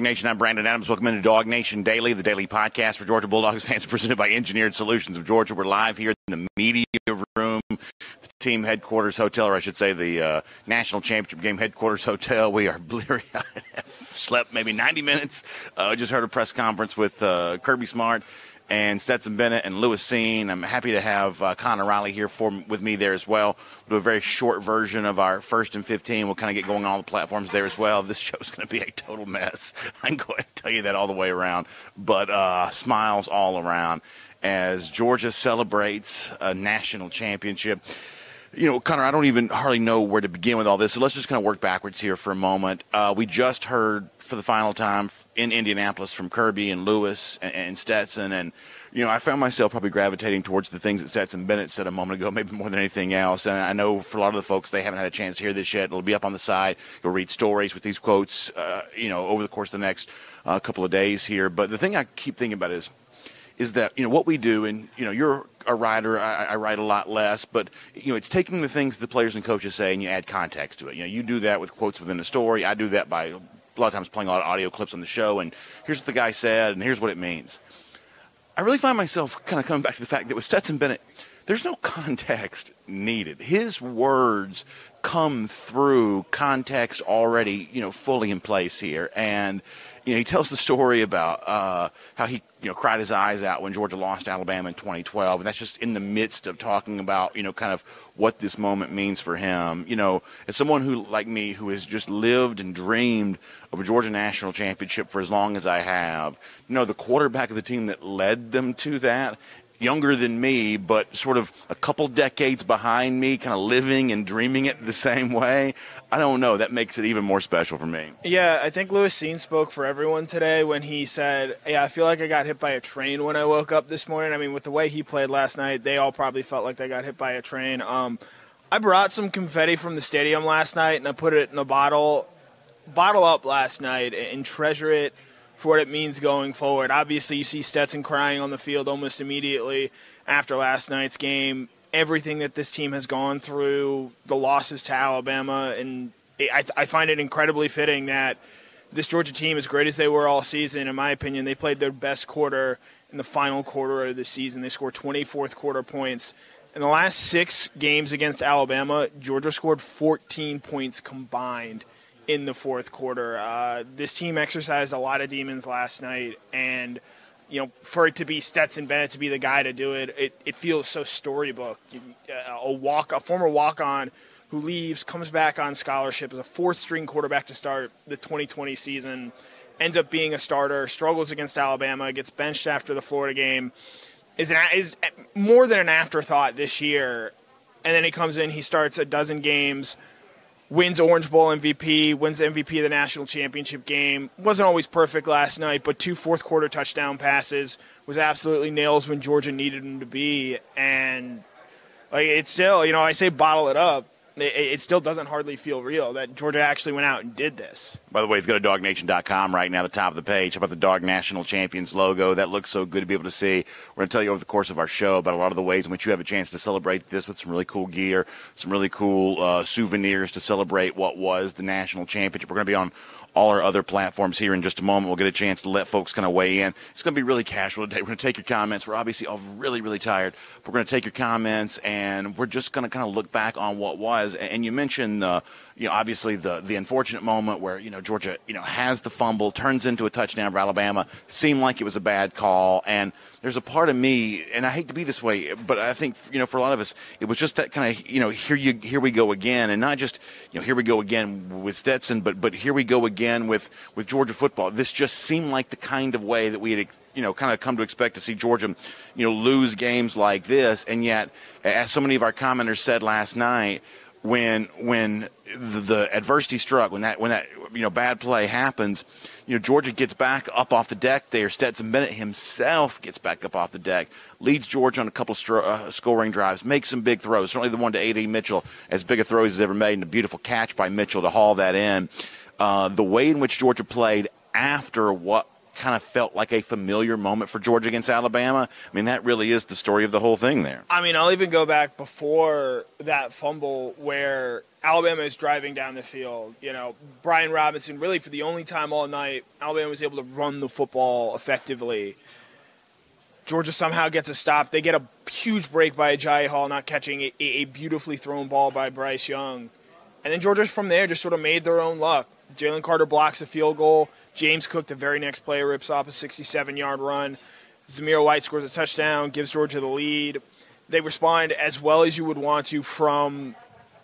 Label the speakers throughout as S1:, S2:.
S1: Nation, I'm Brandon Adams. Welcome into DawgNation Daily, the daily podcast for Georgia Bulldogs fans, presented by Engineered Solutions of Georgia. We're live here in the media room, the team headquarters hotel, or I should say the uh, national championship game headquarters hotel. We are bleary eyed. Slept maybe 90 minutes. Uh, just heard a press conference with uh, Kirby Smart and Stetson Bennett and Lewis Cine. I'm happy to have uh, Connor Riley here for with me there as well. We'll do a very short version of our first and 15. We'll kind of get going on all the platforms there as well. This show's going to be a total mess. I can go ahead and tell you that all the way around. But uh, smiles all around as Georgia celebrates a national championship you know, Connor, I don't even hardly know where to begin with all this. So let's just kind of work backwards here for a moment. Uh, we just heard for the final time in Indianapolis from Kirby and Lewis and, and, Stetson. And, you know, I found myself probably gravitating towards the things that Stetson Bennett said a moment ago, maybe more than anything else. And I know for a lot of the folks, they haven't had a chance to hear this yet. It'll be up on the site. You'll read stories with these quotes, uh, you know, over the course of the next uh, couple of days here. But the thing I keep thinking about is, is that, you know, what we do, and, you know, you're a writer. I, I, write a lot less, but you know, it's taking the things the players and coaches say and you add context to it. You know, you do that with quotes within the story. I do that by a lot of times playing a lot of audio clips on the show, and here's what the guy said, and here's what it means. I really find myself kind of coming back to the fact that with Stetson Bennett, there's no context needed. His words come through context already, you know, fully in place here, and you know, he tells the story about uh, how he, you know, cried his eyes out when Georgia lost Alabama in 2012, and that's just in the midst of talking about, you know, kind of what this moment means for him. You know, as someone who, like me, who has just lived and dreamed of a Georgia national championship for as long as I have, you know, the quarterback of the team that led them to that younger than me, but sort of a couple decades behind me, kind of living and dreaming it the same way. I don't know. That makes it even more special for me.
S2: Yeah, I think Lewis Cine spoke for everyone today when he said, Yeah, I feel like I got hit by a train when I woke up this morning. I mean, with the way he played last night, they all probably felt like they got hit by a train. Um, I brought some confetti from the stadium last night and I put it in a bottle, bottle up last night and treasure it for what it means going forward. Obviously, you see Stetson crying on the field almost immediately after last night's game. Everything that this team has gone through, the losses to Alabama, and I, I find it incredibly fitting that this Georgia team, as great as they were all season, in my opinion, they played their best quarter in the final quarter of the season. They scored 24th quarter points. In the last six games against Alabama, Georgia scored 14 points combined in the fourth quarter. Uh, this team exercised a lot of demons last night, and you know, for it to be Stetson Bennett to be the guy to do it, it, it feels so storybook. A walk, a former walk-on who leaves, comes back on scholarship as a fourth-string quarterback to start the 2020 season, ends up being a starter, struggles against Alabama, gets benched after the Florida game, is an, is more than an afterthought this year, and then he comes in, he starts a dozen games wins Orange Bowl MVP, wins MVP of the national championship game. Wasn't always perfect last night, but two fourth quarter touchdown passes was absolutely nails when Georgia needed him to be. And like it's still, you know, I say bottle it up it, still doesn't hardly feel real that Georgia actually went out and did this.
S1: By the way, if you go to dawgnation.com right now, the top of the page, about the Dog National Champions logo? That looks so good to be able to see. We're going to tell you over the course of our show about a lot of the ways in which you have a chance to celebrate this with some really cool gear, some really cool uh, souvenirs to celebrate what was the national championship. We're going to be on all our other platforms here in just a moment. We'll get a chance to let folks kind of weigh in. It's going to be really casual today. We're going to take your comments. We're obviously all really, really tired. We're going to take your comments and we're just going to kind of look back on what was. And you mentioned the you know, obviously the the unfortunate moment where you know Georgia, you know, has the fumble, turns into a touchdown for Alabama, seemed like it was a bad call, and there's a part of me, and I hate to be this way, but I think you know for a lot of us, it was just that kind of you know here you here we go again, and not just you know here we go again with Stetson, but but here we go again with with Georgia football. This just seemed like the kind of way that we had you know kind of come to expect to see Georgia, you know, lose games like this, and yet, as so many of our commenters said last night when when the, the, adversity struck, when that when that you know bad play happens, you know Georgia gets back up off the deck there. Stetson Bennett himself gets back up off the deck, leads Georgia on a couple of uh, scoring drives, makes some big throws. Certainly the one to A.D. Mitchell, as big a throw as he's ever made, and a beautiful catch by Mitchell to haul that in. Uh, the way in which Georgia played after what kind of felt like a familiar moment for Georgia against Alabama. I mean, that really is the story of the whole thing there.
S2: I mean, I'll even go back before that fumble where Alabama is driving down the field. You know, Brian Robinson, really for the only time all night, Alabama was able to run the football effectively. Georgia somehow gets a stop. They get a huge break by Agiye Hall, not catching a, a beautifully thrown ball by Bryce Young. And then Georgia from there just sort of made their own luck. Jalen Carter blocks a field goal. James Cook, the very next play, rips off a 67 yard run. Zamir White scores a touchdown, gives Georgia the lead. They respond as well as you would want to from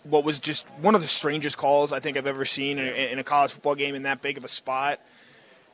S2: what was just one of the strangest calls I think I've ever seen in in a college football game in that big of a spot.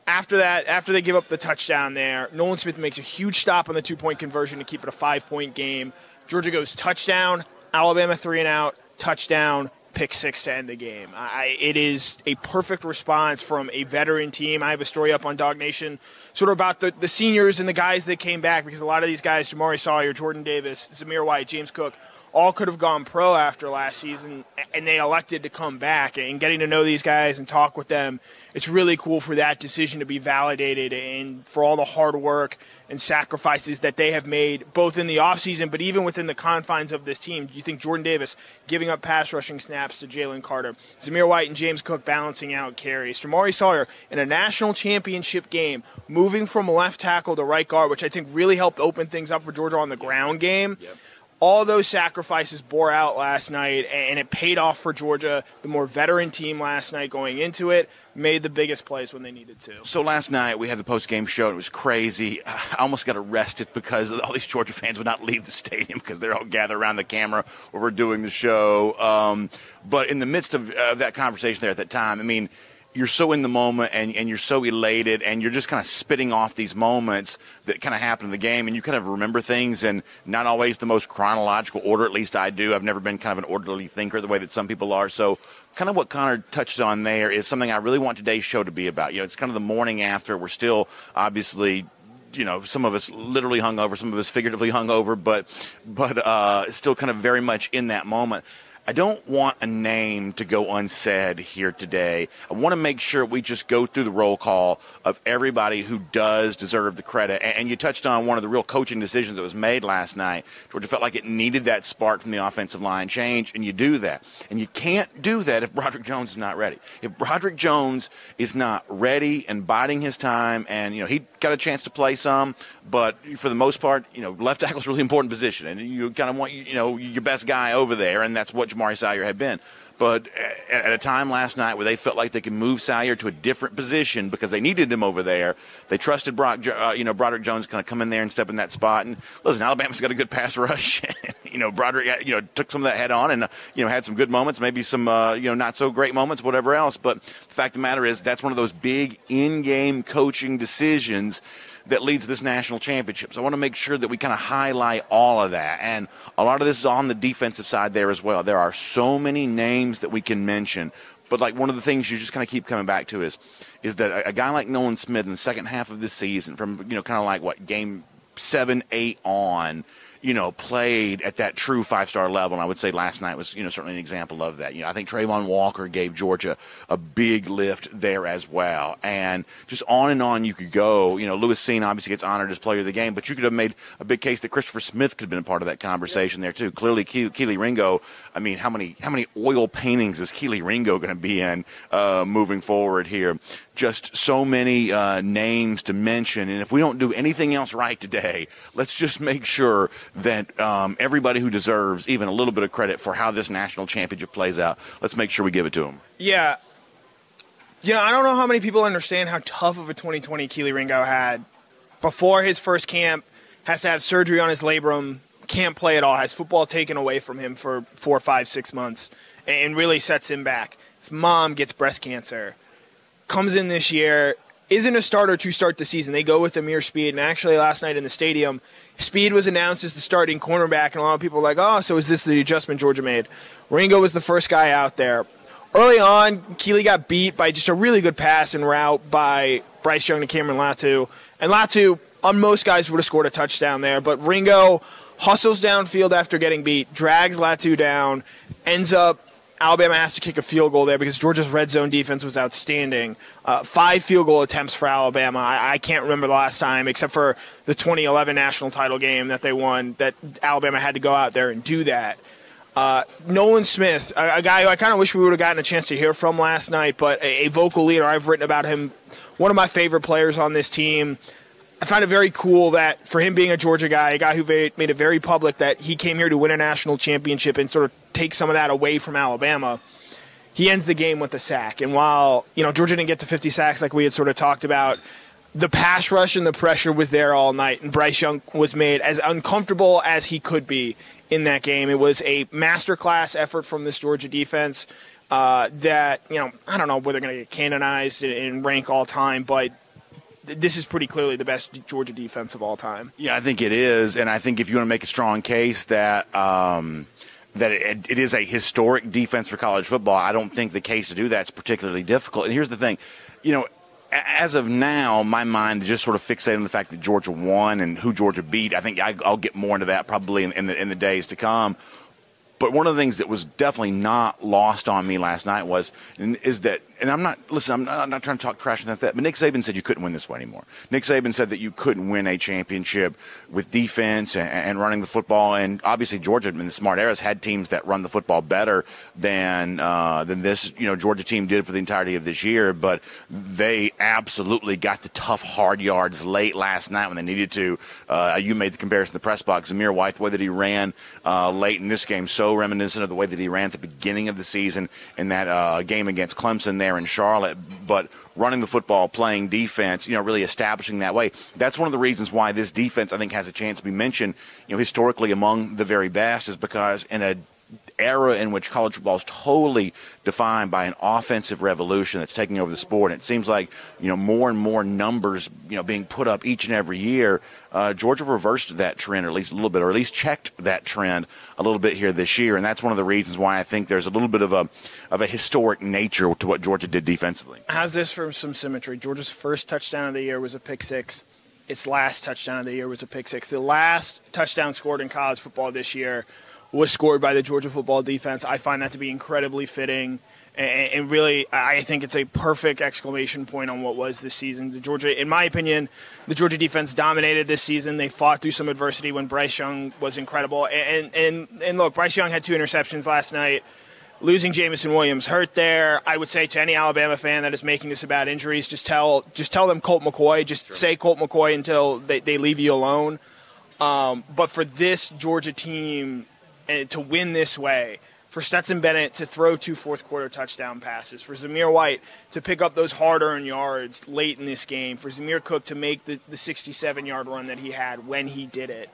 S2: After that, after they give up the touchdown there, Nolan Smith makes a huge stop on the two point conversion to keep it a five point game. Georgia goes touchdown, Alabama three and out, touchdown, pick six to end the game. I, it is a perfect response from a veteran team. I have a story up on DawgNation sort of about the, the seniors and the guys that came back because a lot of these guys, Jamaree Salyer, Jordan Davis, Zamir White, James Cook, all could have gone pro after last season, and they elected to come back. And getting to know these guys and talk with them, it's really cool for that decision to be validated and for all the hard work and sacrifices that they have made, both in the offseason, but even within the confines of this team. Do you think Jordan Davis giving up pass rushing snaps to Jalen Carter, Zamir White and James Cook balancing out carries, Jamaree Salyer in a national championship game, moving from left tackle to right guard, which I think really helped open things up for Georgia on the ground game. Yep all those sacrifices bore out last night, and it paid off for Georgia. The more veteran team last night going into it made the biggest plays when they needed to.
S1: So last night we had the post game show, and it was crazy. I almost got arrested because all these Georgia fans would not leave the stadium because they're all gathered around the camera where we're doing the show. Um, but in the midst of uh, that conversation there at that time, I mean, you're so in the moment and, and you're so elated and you're just kind of spitting off these moments that kind of happen in the game and you kind of remember things and not always the most chronological order at least i do. I've never been kind of an orderly thinker the way that some people are. So kind of what connor touched on there is something i really want today's show to be about. You know it's kind of the morning after. We're still obviously you know, some of us literally hung over, some of us figuratively hung over, but but uh, still kind of very much in that moment. I don't want a name to go unsaid here today. I want to make sure we just go through the roll call of everybody who does deserve the credit. And you touched on one of the real coaching decisions that was made last night. Georgia felt like it needed that spark from the offensive line change, and you do that. And you can't do that if Broderick Jones is not ready. If Broderick Jones is not ready and biding his time, and you know he got a chance to play some, but for the most part, you know left tackle is a really important position, and you kind of want you know your best guy over there, and that's what Jamaree Salyer had been. But at a time last night where they felt like they could move Salyer to a different position because they needed him over there, they trusted Brock, uh, you know, Broderick Jones kind of come in there and step in that spot. And listen, Alabama's got a good pass rush. you know, Broderick, you know, took some of that head on and you know had some good moments, maybe some uh, you know not so great moments, whatever else. But the fact of the matter is, that's one of those big in-game coaching decisions that leads this national championship. So I want to make sure that we kind of highlight all of that. And a lot of this is on the defensive side there as well. There are so many names that we can mention. But like one of the things you just kind of keep coming back to is is that a, a guy like Nolan Smith in the second half of this season, from you know kind of like what game seven, eight on, you know, played at that true five star level. And I would say last night was, you know, certainly an example of that. You know, I think Travon Walker gave Georgia a big lift there as well. And just on and on you could go. You know, Lewis Cine obviously gets honored as player of the game, but you could have made a big case that Christopher Smith could have been a part of that conversation there too. Clearly, Ke- Kelee Ringo. I mean, how many how many oil paintings is Kelee Ringo going to be in uh, moving forward here? Just so many uh, names to mention. And if we don't do anything else right today, let's just make sure that um, everybody who deserves even a little bit of credit for how this national championship plays out, let's make sure we give it to them.
S2: Yeah. You know, I don't know how many people understand how tough of a 2020 Kelee Ringo had. Before his first camp, has to have surgery on his labrum, can't play at all, has football taken away from him for four, five, six months, and really sets him back. His mom gets breast cancer comes in this year, isn't a starter to start the season. They go with Ameer Speed, and actually last night in the stadium, Speed was announced as the starting cornerback, and a lot of people were like, "Oh, so is this the adjustment Georgia made?" Ringo was the first guy out there. Early on, Kelee got beat by just a really good pass and route by Bryce Young to Cameron Latu, and Latu on most guys would have scored a touchdown there, but Ringo hustles downfield after getting beat, drags Latu down, ends up Alabama has to kick a field goal there because Georgia's red zone defense was outstanding. Uh, five field goal attempts for Alabama. I, I, can't remember the last time, except for the 2011 national title game that they won, that Alabama had to go out there and do that. Uh, Nolan Smith, a, a, guy who I kind of wish we would have gotten a chance to hear from last night, but a, a vocal leader. I've written about him. One of my favorite players on this team. I find it very cool that for him being a Georgia guy, a guy who made it very public that he came here to win a national championship and sort of take some of that away from Alabama. He ends the game with a sack. And while, you know, Georgia didn't get to 50 sacks like we had sort of talked about, the pass rush and the pressure was there all night, and Bryce Young was made as uncomfortable as he could be in that game. It was a masterclass effort from this Georgia defense uh, that, you know, I don't know whether they're going to get canonized and rank all time, but this is pretty clearly the best Georgia defense of all time.
S1: Yeah, I think it is, and I think if you want to make a strong case that um, that it, it is a historic defense for college football, I don't think the case to do that is particularly difficult. And here's the thing, you know. As of now, my mind is just sort of fixated on the fact that Georgia won and who Georgia beat. I think I, will get more into that probably in, in, the, in the days to come. But one of the things that was definitely not lost on me last night was is that and I'm not listen. I'm not, I'm not, trying to talk trash about that. But Nick Saban said you couldn't win this way anymore. Nick Saban said that you couldn't win a championship with defense and, and running the football. And obviously Georgia in the smart eras had teams that run the football better than uh, than this you know Georgia team did for the entirety of this year. But they absolutely got the tough hard yards late last night when they needed to. Uh, you made the comparison to the press box. Zamir White, the way that he ran uh, late in this game, so reminiscent of the way that he ran at the beginning of the season in that uh, game against Clemson. There there in Charlotte, but running the football, playing defense, you know, really establishing that way. That's one of the reasons why this defense, I think, has a chance to be mentioned, you know, historically among the very best, is because in a era in which college football is totally defined by an offensive revolution that's taking over the sport. And it seems like you know more and more numbers you know being put up each and every year. Uh, Georgia reversed that trend, or at least a little bit, or at least checked that trend a little bit here this year. And that's one of the reasons why I think there's a little bit of a of a historic nature to what Georgia did defensively.
S2: How's this for some symmetry? Georgia's first touchdown of the year was a pick six. Its last touchdown of the year was a pick six. The last touchdown scored in college football this year was scored by the Georgia football defense. I find that to be incredibly fitting. And, really, I think it's a perfect exclamation point on what was this season. The Georgia, in my opinion, the Georgia defense dominated this season. They fought through some adversity when Bryce Young was incredible. And and and look, Bryce Young had two interceptions last night. Losing Jameson Williams hurt there. I would say to any Alabama fan that is making this about injuries, just tell just tell them Colt McCoy. Just sure. say Colt McCoy until they, they leave you alone. Um, but for this Georgia team to win this way, for Stetson Bennett to throw two fourth quarter touchdown passes, for Zamir White to pick up those hard earned yards late in this game, for Zamir Cook to make the, the 67 yard run that he had when he did it.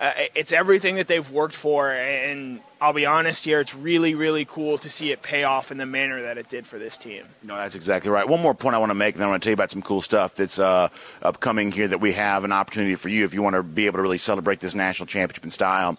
S2: Uh, it's everything that they've worked for, and I'll be honest here, it's really, really cool to see it pay off in the manner that it did for this team.
S1: No, that's exactly right. One more point I want to make, and then I want to tell you about some cool stuff that's uh, upcoming here that we have an opportunity for you if you want to be able to really celebrate this national championship in style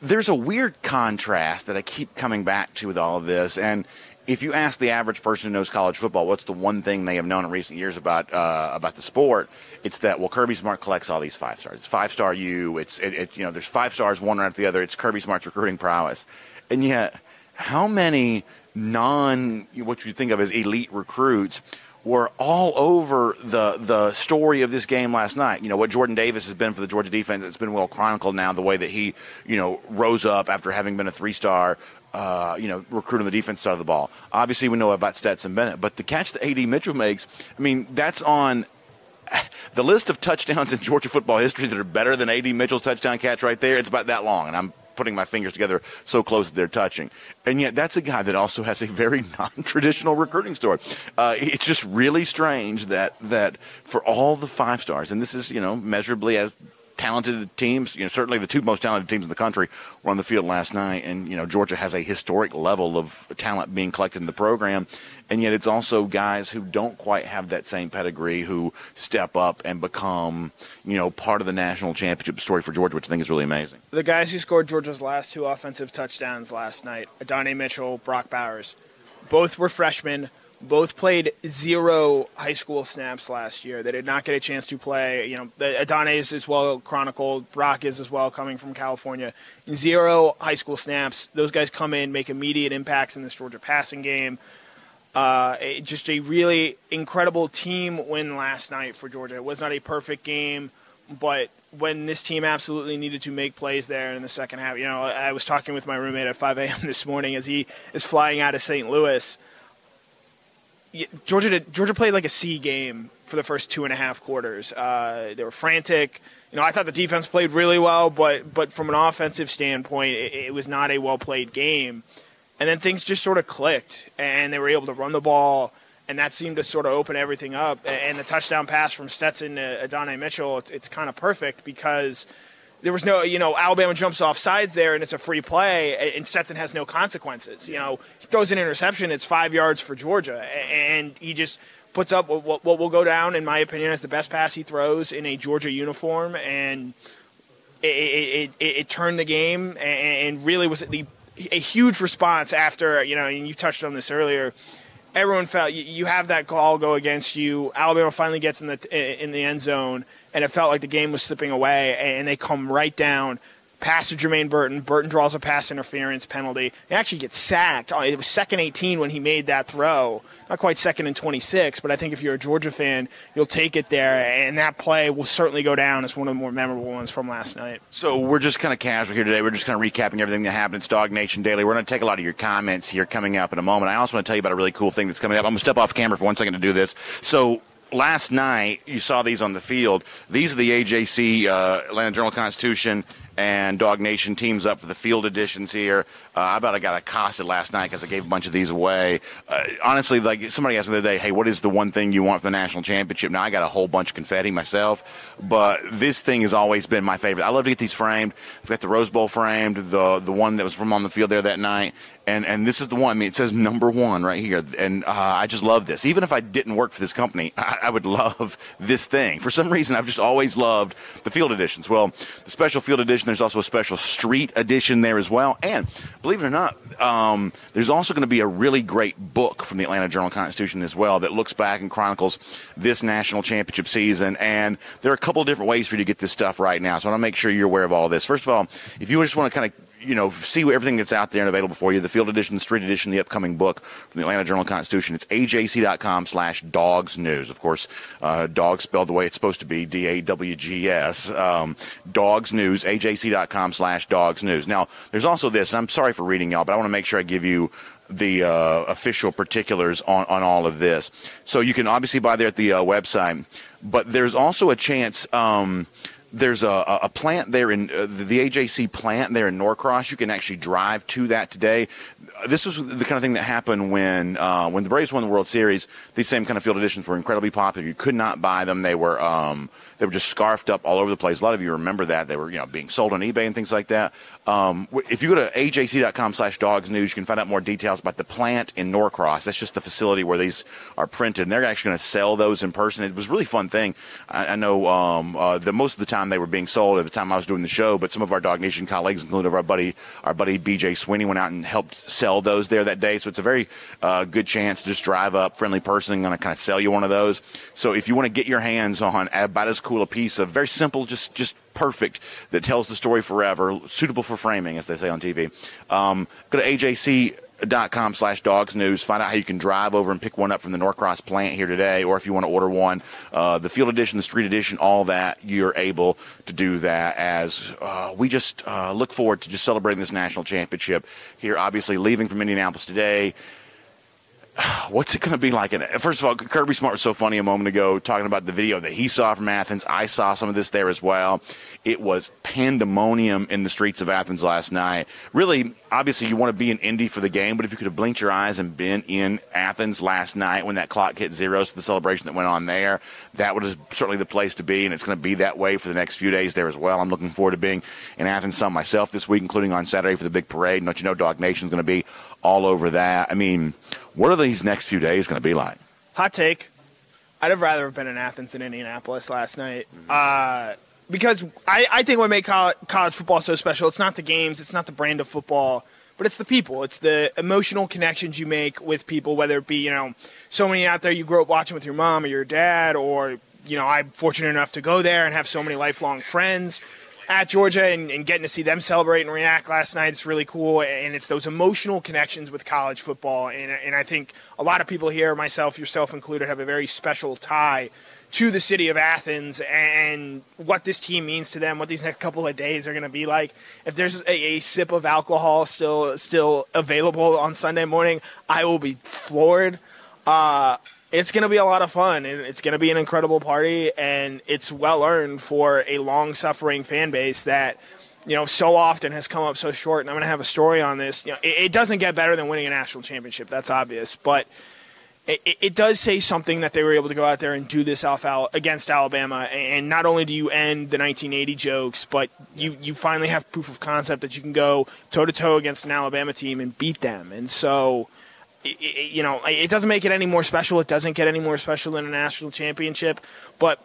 S1: there's a weird contrast that I keep coming back to with all of this. And if you ask the average person who knows college football, what's the one thing they have known in recent years about uh, about the sport? It's that well, Kirby Smart collects all these five stars. It's five star U. It's it, it's you know there's five stars one right after the other. It's Kirby Smart's recruiting prowess, and yet how many non what you think of as elite recruits were all over the the story of this game last night. You know what Jordan Davis has been for the Georgia defense. It's been well chronicled now. The way that he you know rose up after having been a three star. Uh, you know, recruit on the defense side of the ball. Obviously, we know about Stetson Bennett, but the catch that AD Mitchell makes, I mean, that's on the list of touchdowns in Georgia football history that are better than AD Mitchell's touchdown catch right there. It's about that long, and I'm putting my fingers together so close that they're touching. And yet, that's a guy that also has a very non-traditional recruiting story. Uh, it's just really strange that that for all the five stars, and this is you know measurably as talented teams. You know, certainly the two most talented teams in the country were on the field last night, and you know Georgia has a historic level of talent being collected in the program, and yet it's also guys who don't quite have that same pedigree who step up and become you know part of the national championship story for Georgia, which I think is really amazing.
S2: The guys who scored Georgia's last two offensive touchdowns last night, Adonai Mitchell, Brock Bowers, both were freshmen both played zero high school snaps last year. They did not get a chance to play. You know, Adane is as well chronicled. Brock is as well coming from California. Zero high school snaps. Those guys come in, make immediate impacts in this Georgia passing game. Uh, just a really incredible team win last night for Georgia. It was not a perfect game, but when this team absolutely needed to make plays there in the second half, you know, I was talking with my roommate at 5 a.m. this morning as he is flying out of St. Louis Georgia did, Georgia played like a C game for the first two and a half quarters. Uh, they were frantic. You know, I thought the defense played really well, but but from an offensive standpoint, it, it was not a well played game. And then things just sort of clicked, and they were able to run the ball, and that seemed to sort of open everything up. And the touchdown pass from Stetson to Adonai Mitchell, it's, it's kind of perfect because – there was no, you know, Alabama jumps off sides there and it's a free play, and Stetson has no consequences. You know, he throws an interception, it's five yards for Georgia, and he just puts up what, what will go down, in my opinion, as the best pass he throws in a Georgia uniform, and it, it, it, it turned the game, and really was the, a huge response after, you know, and you touched on this earlier. Everyone felt you have that call go against you. Alabama finally gets in the in the end zone and it felt like the game was slipping away, and they come right down. Pass to Jermaine Burton. Burton draws a pass interference penalty. They actually get sacked. Uh, it was second 18 when he made that throw. Not quite second and 26, but I think if you're a Georgia fan, you'll take it there. And that play will certainly go down as one of the more memorable ones from last night.
S1: So we're just kind of casual here today. We're just kind of recapping everything that happened. It's DawgNation Daily. We're going to take a lot of your comments here coming up in a moment. I also want to tell you about a really cool thing that's coming up. I'm going to step off camera for one second to do this. So last night you saw these on the field. These are the AJC uh, Atlanta Journal Constitution and DawgNation teams up for the field editions here. Uh, I bet I got accosted last night because I gave a bunch of these away. Uh, honestly, like somebody asked me the other day, "Hey, what is the one thing you want for the national championship?" Now I got a whole bunch of confetti myself, but this thing has always been my favorite. I love to get these framed. I've got the Rose Bowl framed, the the one that was from on the field there that night, and and this is the one. I mean, it says number one right here, and uh, I just love this. Even if I didn't work for this company, I, I, would love this thing. For some reason, I've just always loved the field editions. Well, the special field edition. There's also a special street edition there as well, and believe it or not, um, there's also going to be a really great book from the Atlanta Journal Constitution as well that looks back and chronicles this national championship season. And there are a couple of different ways for you to get this stuff right now. So I want to make sure you're aware of all of this. First of all, if you just want to kind of you know, see everything that's out there and available for you. The field edition, the street edition, the upcoming book from the Atlanta Journal Constitution. It's ajc.com slash dogs news. Of course, uh, dog spelled the way it's supposed to be, D-A-W-G-S. Um, dogs news, ajc.com slash dogs news. Now, there's also this, and I'm sorry for reading y'all, but I want to make sure I give you the uh, official particulars on, on all of this. So you can obviously buy there at the uh, website, but there's also a chance, um, there's a, a plant there in uh, the AJC plant there in Norcross. You can actually drive to that today. This was the kind of thing that happened when uh, when the Braves won the World Series. These same kind of field editions were incredibly popular. You could not buy them. They were um, they were just scarfed up all over the place. A lot of you remember that they were you know being sold on eBay and things like that. Um, if you go to ajc.com slash dogs news, you can find out more details about the plant in Norcross. That's just the facility where these are printed. And they're actually going to sell those in person. It was a really fun thing. I, I know um, uh, most of the time they were being sold at the time I was doing the show, but some of our DawgNation colleagues, including our buddy, our buddy BJ Sweeney, went out and helped sell those there that day. So it's a very uh, good chance to just drive up, friendly person, going to kind of sell you one of those. So if you want to get your hands on about as cool a piece of very simple, just just perfect that tells the story forever, suitable for framing, as they say on TV. Um, go to ajc.com slash dogs news. Find out how you can drive over and pick one up from the Norcross plant here today, or if you want to order one, uh, the field edition, the street edition, all that, you're able to do that as uh, we just uh, look forward to just celebrating this national championship here. Obviously, leaving from Indianapolis today what's it going to be like? In, first of all, Kirby Smart was so funny a moment ago talking about the video that he saw from Athens. I saw some of this there as well. It was pandemonium in the streets of Athens last night. Really, obviously, you want to be in Indy for the game, but if you could have blinked your eyes and been in Athens last night when that clock hit zero, so the celebration that went on there, that was certainly the place to be, and it's going to be that way for the next few days there as well. I'm looking forward to being in Athens some myself this week, including on Saturday for the big parade. And don't you know, DawgNation is going to be all over that. I mean, what are these next few days going to be like?
S2: Hot take. I'd have rather have been in Athens than Indianapolis last night. Uh, because I, I think what made college, college football so special, it's not the games, it's not the brand of football, but it's the people. It's the emotional connections you make with people, whether it be you know so many out there you grew up watching with your mom or your dad, or you know I'm fortunate enough to go there and have so many lifelong friends at Georgia and, and, getting to see them celebrate and react last night. It's really cool, and it's those emotional connections with college football. And, and I think a lot of people here, myself, yourself included, have a very special tie to the city of Athens and what this team means to them, what these next couple of days are going to be like. If there's a, a, sip of alcohol still still available on Sunday morning, I will be floored. Uh, it's going to be a lot of fun and it's going to be an incredible party and it's well earned for a long suffering fan base that you know so often has come up so short and i'm going to have a story on this you know it, it, doesn't get better than winning a national championship that's obvious but it, it, does say something that they were able to go out there and do this against Alabama. And not only do you end the 1980 jokes, but you, you finally have proof of concept that you can go toe to toe against an Alabama team and beat them. And so you know, it doesn't make it any more special. It doesn't get any more special than a national championship. But,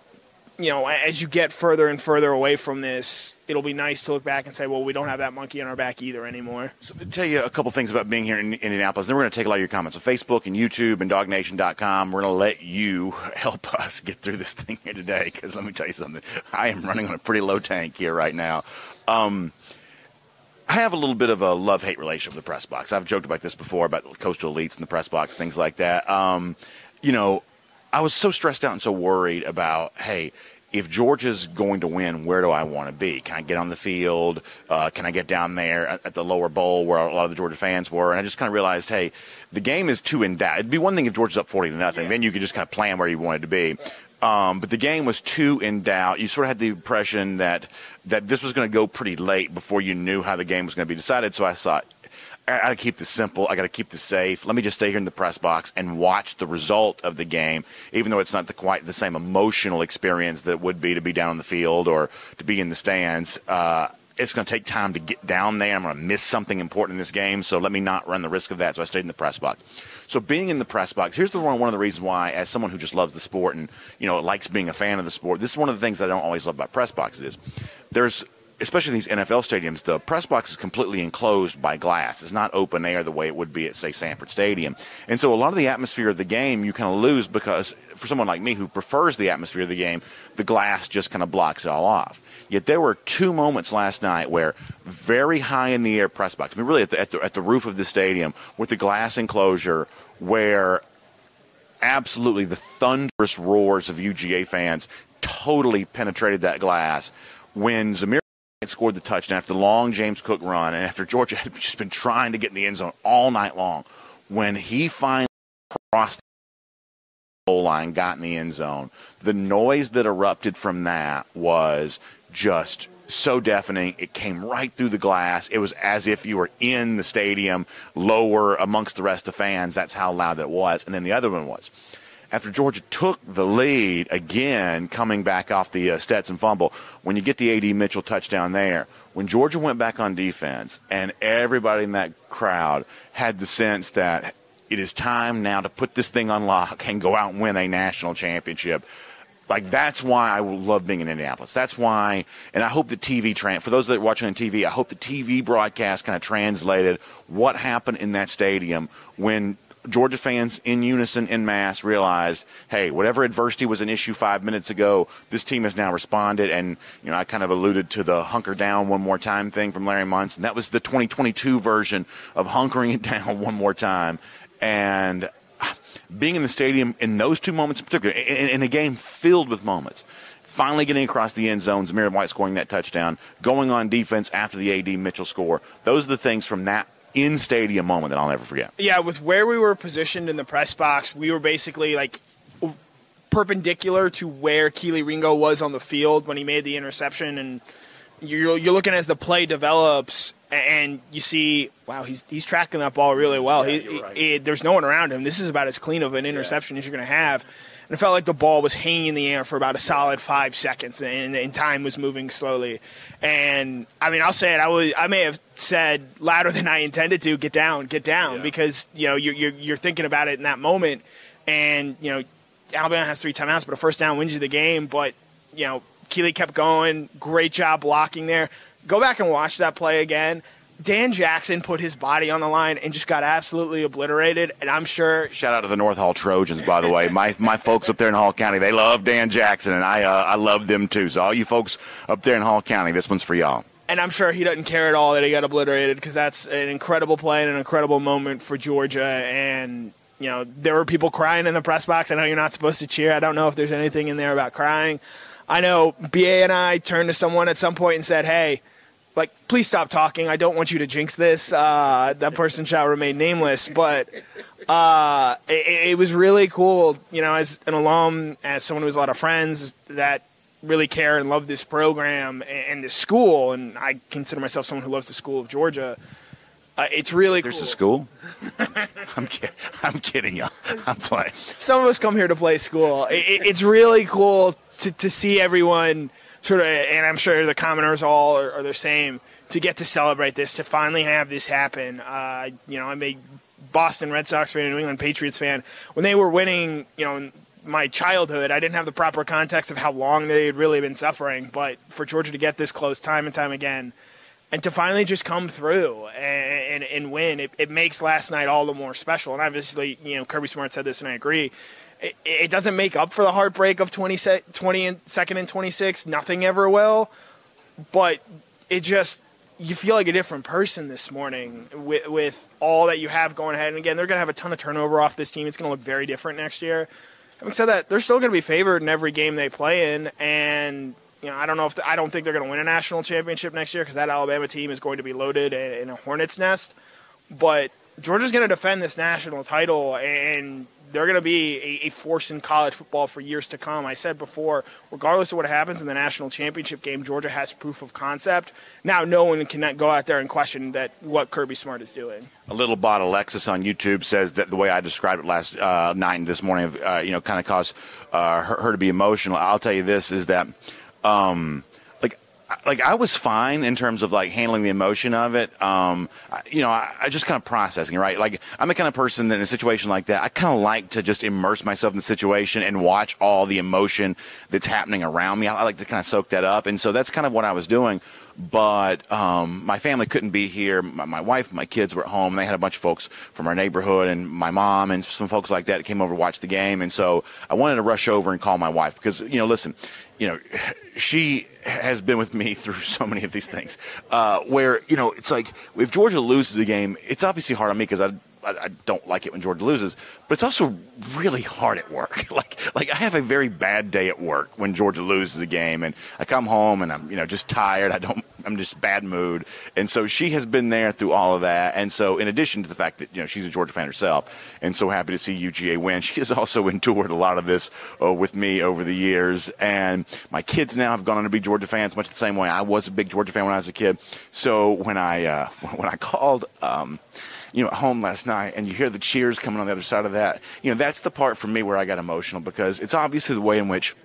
S2: you know, as you get further and further away from this, it'll be nice to look back and say, well, we don't have that monkey on our back either anymore.
S1: So, I'll tell you a couple things about being here in Indianapolis. Then we're going to take a lot of your comments on Facebook and YouTube and DawgNation.com. We're going to let you help us get through this thing here today because let me tell you something. I am running on a pretty low tank here right now. Um, I have a little bit of a love hate relationship with the press box. I've joked about this before about coastal elites and the press box, things like that. Um, you know, I was so stressed out and so worried about, hey, if Georgia's going to win, where do I want to be? Can I get on the field? Uh, can I get down there at, at, the lower bowl where a lot of the Georgia fans were? And I just kind of realized, hey, the game is too in doubt. It'd be one thing if Georgia's up 40 to nothing. Yeah. Then you could just kind of plan where you wanted to be. Um, but the game was too in doubt. You sort of had the impression that that this was going to go pretty late before you knew how the game was going to be decided. So I thought, I got to keep this simple. I got to keep this safe. Let me just stay here in the press box and watch the result of the game, even though it's not the, quite the same emotional experience that it would be to be down on the field or to be in the stands. Uh, it's going to take time to get down there. I'm going to miss something important in this game, so let me not run the risk of that. So I stayed in the press box. So being in the press box, here's the one, one of the reasons why, as someone who just loves the sport and you know likes being a fan of the sport, this is one of the things I don't always love about press boxes. Is there's especially in these NFL stadiums, the press box is completely enclosed by glass. It's not open air the way it would be at, say, Sanford Stadium. And so a lot of the atmosphere of the game you kind of lose because for someone like me who prefers the atmosphere of the game, the glass just kind of blocks it all off. Yet there were two moments last night where very high in the air press box, I mean, really at the, at the, at the roof of the stadium with the glass enclosure where absolutely the thunderous roars of UGA fans totally penetrated that glass when Zamir scored the touchdown after the long James Cook run and after Georgia had just been trying to get in the end zone all night long. When he finally crossed the goal line, got in the end zone, the noise that erupted from that was just so deafening. It came right through the glass. It was as if you were in the stadium, lower amongst the rest of the fans. That's how loud that was. And then the other one was after Georgia took the lead again, coming back off the uh, Stetson fumble. When you get the AD Mitchell touchdown there, when Georgia went back on defense, and everybody in that crowd had the sense that it is time now to put this thing on lock and go out and win a national championship like that's why I love being in Indianapolis. That's why, and I hope the TV for those that are watching on TV, I hope the TV broadcast kind of translated what happened in that stadium when Georgia fans in unison, in mass, realized, hey, whatever adversity was an issue five minutes ago, this team has now responded. And, you know, I kind of alluded to the hunker down one more time thing from Larry Munson. That was the 2022 version of hunkering it down one more time. And ah, being in the stadium in those two moments in particular, in, in a game filled with moments, finally getting across the end zone, Zamir White scoring that touchdown, going on defense after the AD Mitchell score. Those are the things from that in stadium moment that I'll never forget.
S2: Yeah, with where we were positioned in the press box, we were basically like perpendicular to where Kelee Ringo was on the field when he made the interception and you're, you're looking as the play develops and you see, wow, he's he's tracking that ball really well. Yeah, he, right. he, there's no one around him. This is about as clean of an interception yeah. as you're going to have. And it felt like the ball was hanging in the air for about a solid five seconds, and, and time was moving slowly. And I mean, I'll say it. I was I may have said louder than I intended to, "Get down, get down," yeah. because you know you're, you're you're thinking about it in that moment, and you know Alabama has three timeouts, but a first down wins you the game. But you know Kelee kept going. Great job blocking there. Go back and watch that play again. Dan Jackson put his body on the line and just got absolutely obliterated. And I'm sure.
S1: Shout out to the North Hall Trojans, by the way. my my folks up there in Hall County, they love Dan Jackson, and I uh, I love them too. So all you folks up there in Hall County, this one's for y'all.
S2: And I'm sure he doesn't care at all that he got obliterated because that's an incredible play and an incredible moment for Georgia. And you know there were people crying in the press box. I know you're not supposed to cheer. I don't know if there's anything in there about crying. I know BA and I turned to someone at some point and said, "Hey." Like, please stop talking. I don't want you to jinx this. Uh, that person shall remain nameless. But uh, it, it, was really cool, you know, as an alum, as someone who has a lot of friends that really care and love this program and, this school. And I consider myself someone who loves the school of Georgia. Uh, it's really cool.
S1: There's
S2: cool.
S1: a school? I'm, I'm kidding y'all. I'm playing.
S2: Some of us come here to play school. It, it's really cool to, to see everyone – sort of, and I'm sure the commoners all are, are the same to get to celebrate this, to finally have this happen. Uh, you know, I'm a Boston Red Sox fan, New England Patriots fan. When they were winning, you know, in my childhood, I didn't have the proper context of how long they had really been suffering. But for Georgia to get this close time and time again, and to finally just come through and, and, and win, it, it makes last night all the more special. And obviously, you know, Kirby Smart said this, and I agree it, it doesn't make up for the heartbreak of 20, 20 and second and 26. Nothing ever will. But it just, you feel like a different person this morning with, with all that you have going ahead. And again, they're going to have a ton of turnover off this team. It's going to look very different next year. Having said that, they're still going to be favored in every game they play in. And, you know, I don't know if, the, I don't think they're going to win a national championship next year because that Alabama team is going to be loaded in a hornet's nest. But Georgia's going to defend this national title, and they're going to be a, a, force in college football for years to come. I said before, regardless of what happens in the national championship game, Georgia has proof of concept. Now, no one can go out there and question that what Kirby Smart is doing.
S1: A little bot Alexis on YouTube says that the way I described it last uh, night and this morning, uh, you know, kind of caused uh, her, her, to be emotional. I'll tell you this: is that. Um, like I was fine in terms of like handling the emotion of it. Um, I, you know, I, I just kind of processing, right? Like I'm the kind of person that in a situation like that, I kind of like to just immerse myself in the situation and watch all the emotion that's happening around me. I, I like to kind of soak that up, and so that's kind of what I was doing. But um, my family couldn't be here. My, my wife, my kids were at home. They had a bunch of folks from our neighborhood, and my mom and some folks like that came over to watch the game. And so I wanted to rush over and call my wife because you know, listen, you know, she has been with me through so many of these things. Uh, where you know, it's like if Georgia loses a game, it's obviously hard on me because I, I, don't like it when Georgia loses, but it's also really hard at work. like like I have a very bad day at work when Georgia loses a game, and I come home and I'm you know just tired. I don't I'm just bad mood, and so she has been there through all of that. And so in addition to the fact that you know she's a Georgia fan herself, and so happy to see UGA win, she has also endured a lot of this uh, with me over the years. And my kids now have gone on to be Georgia fans, much the same way I was a big Georgia fan when I was a kid. So when I uh, when I called. Um, you know, at home last night and you hear the cheers coming on the other side of that, you know, that's the part for me where I got emotional because it's obviously the way in which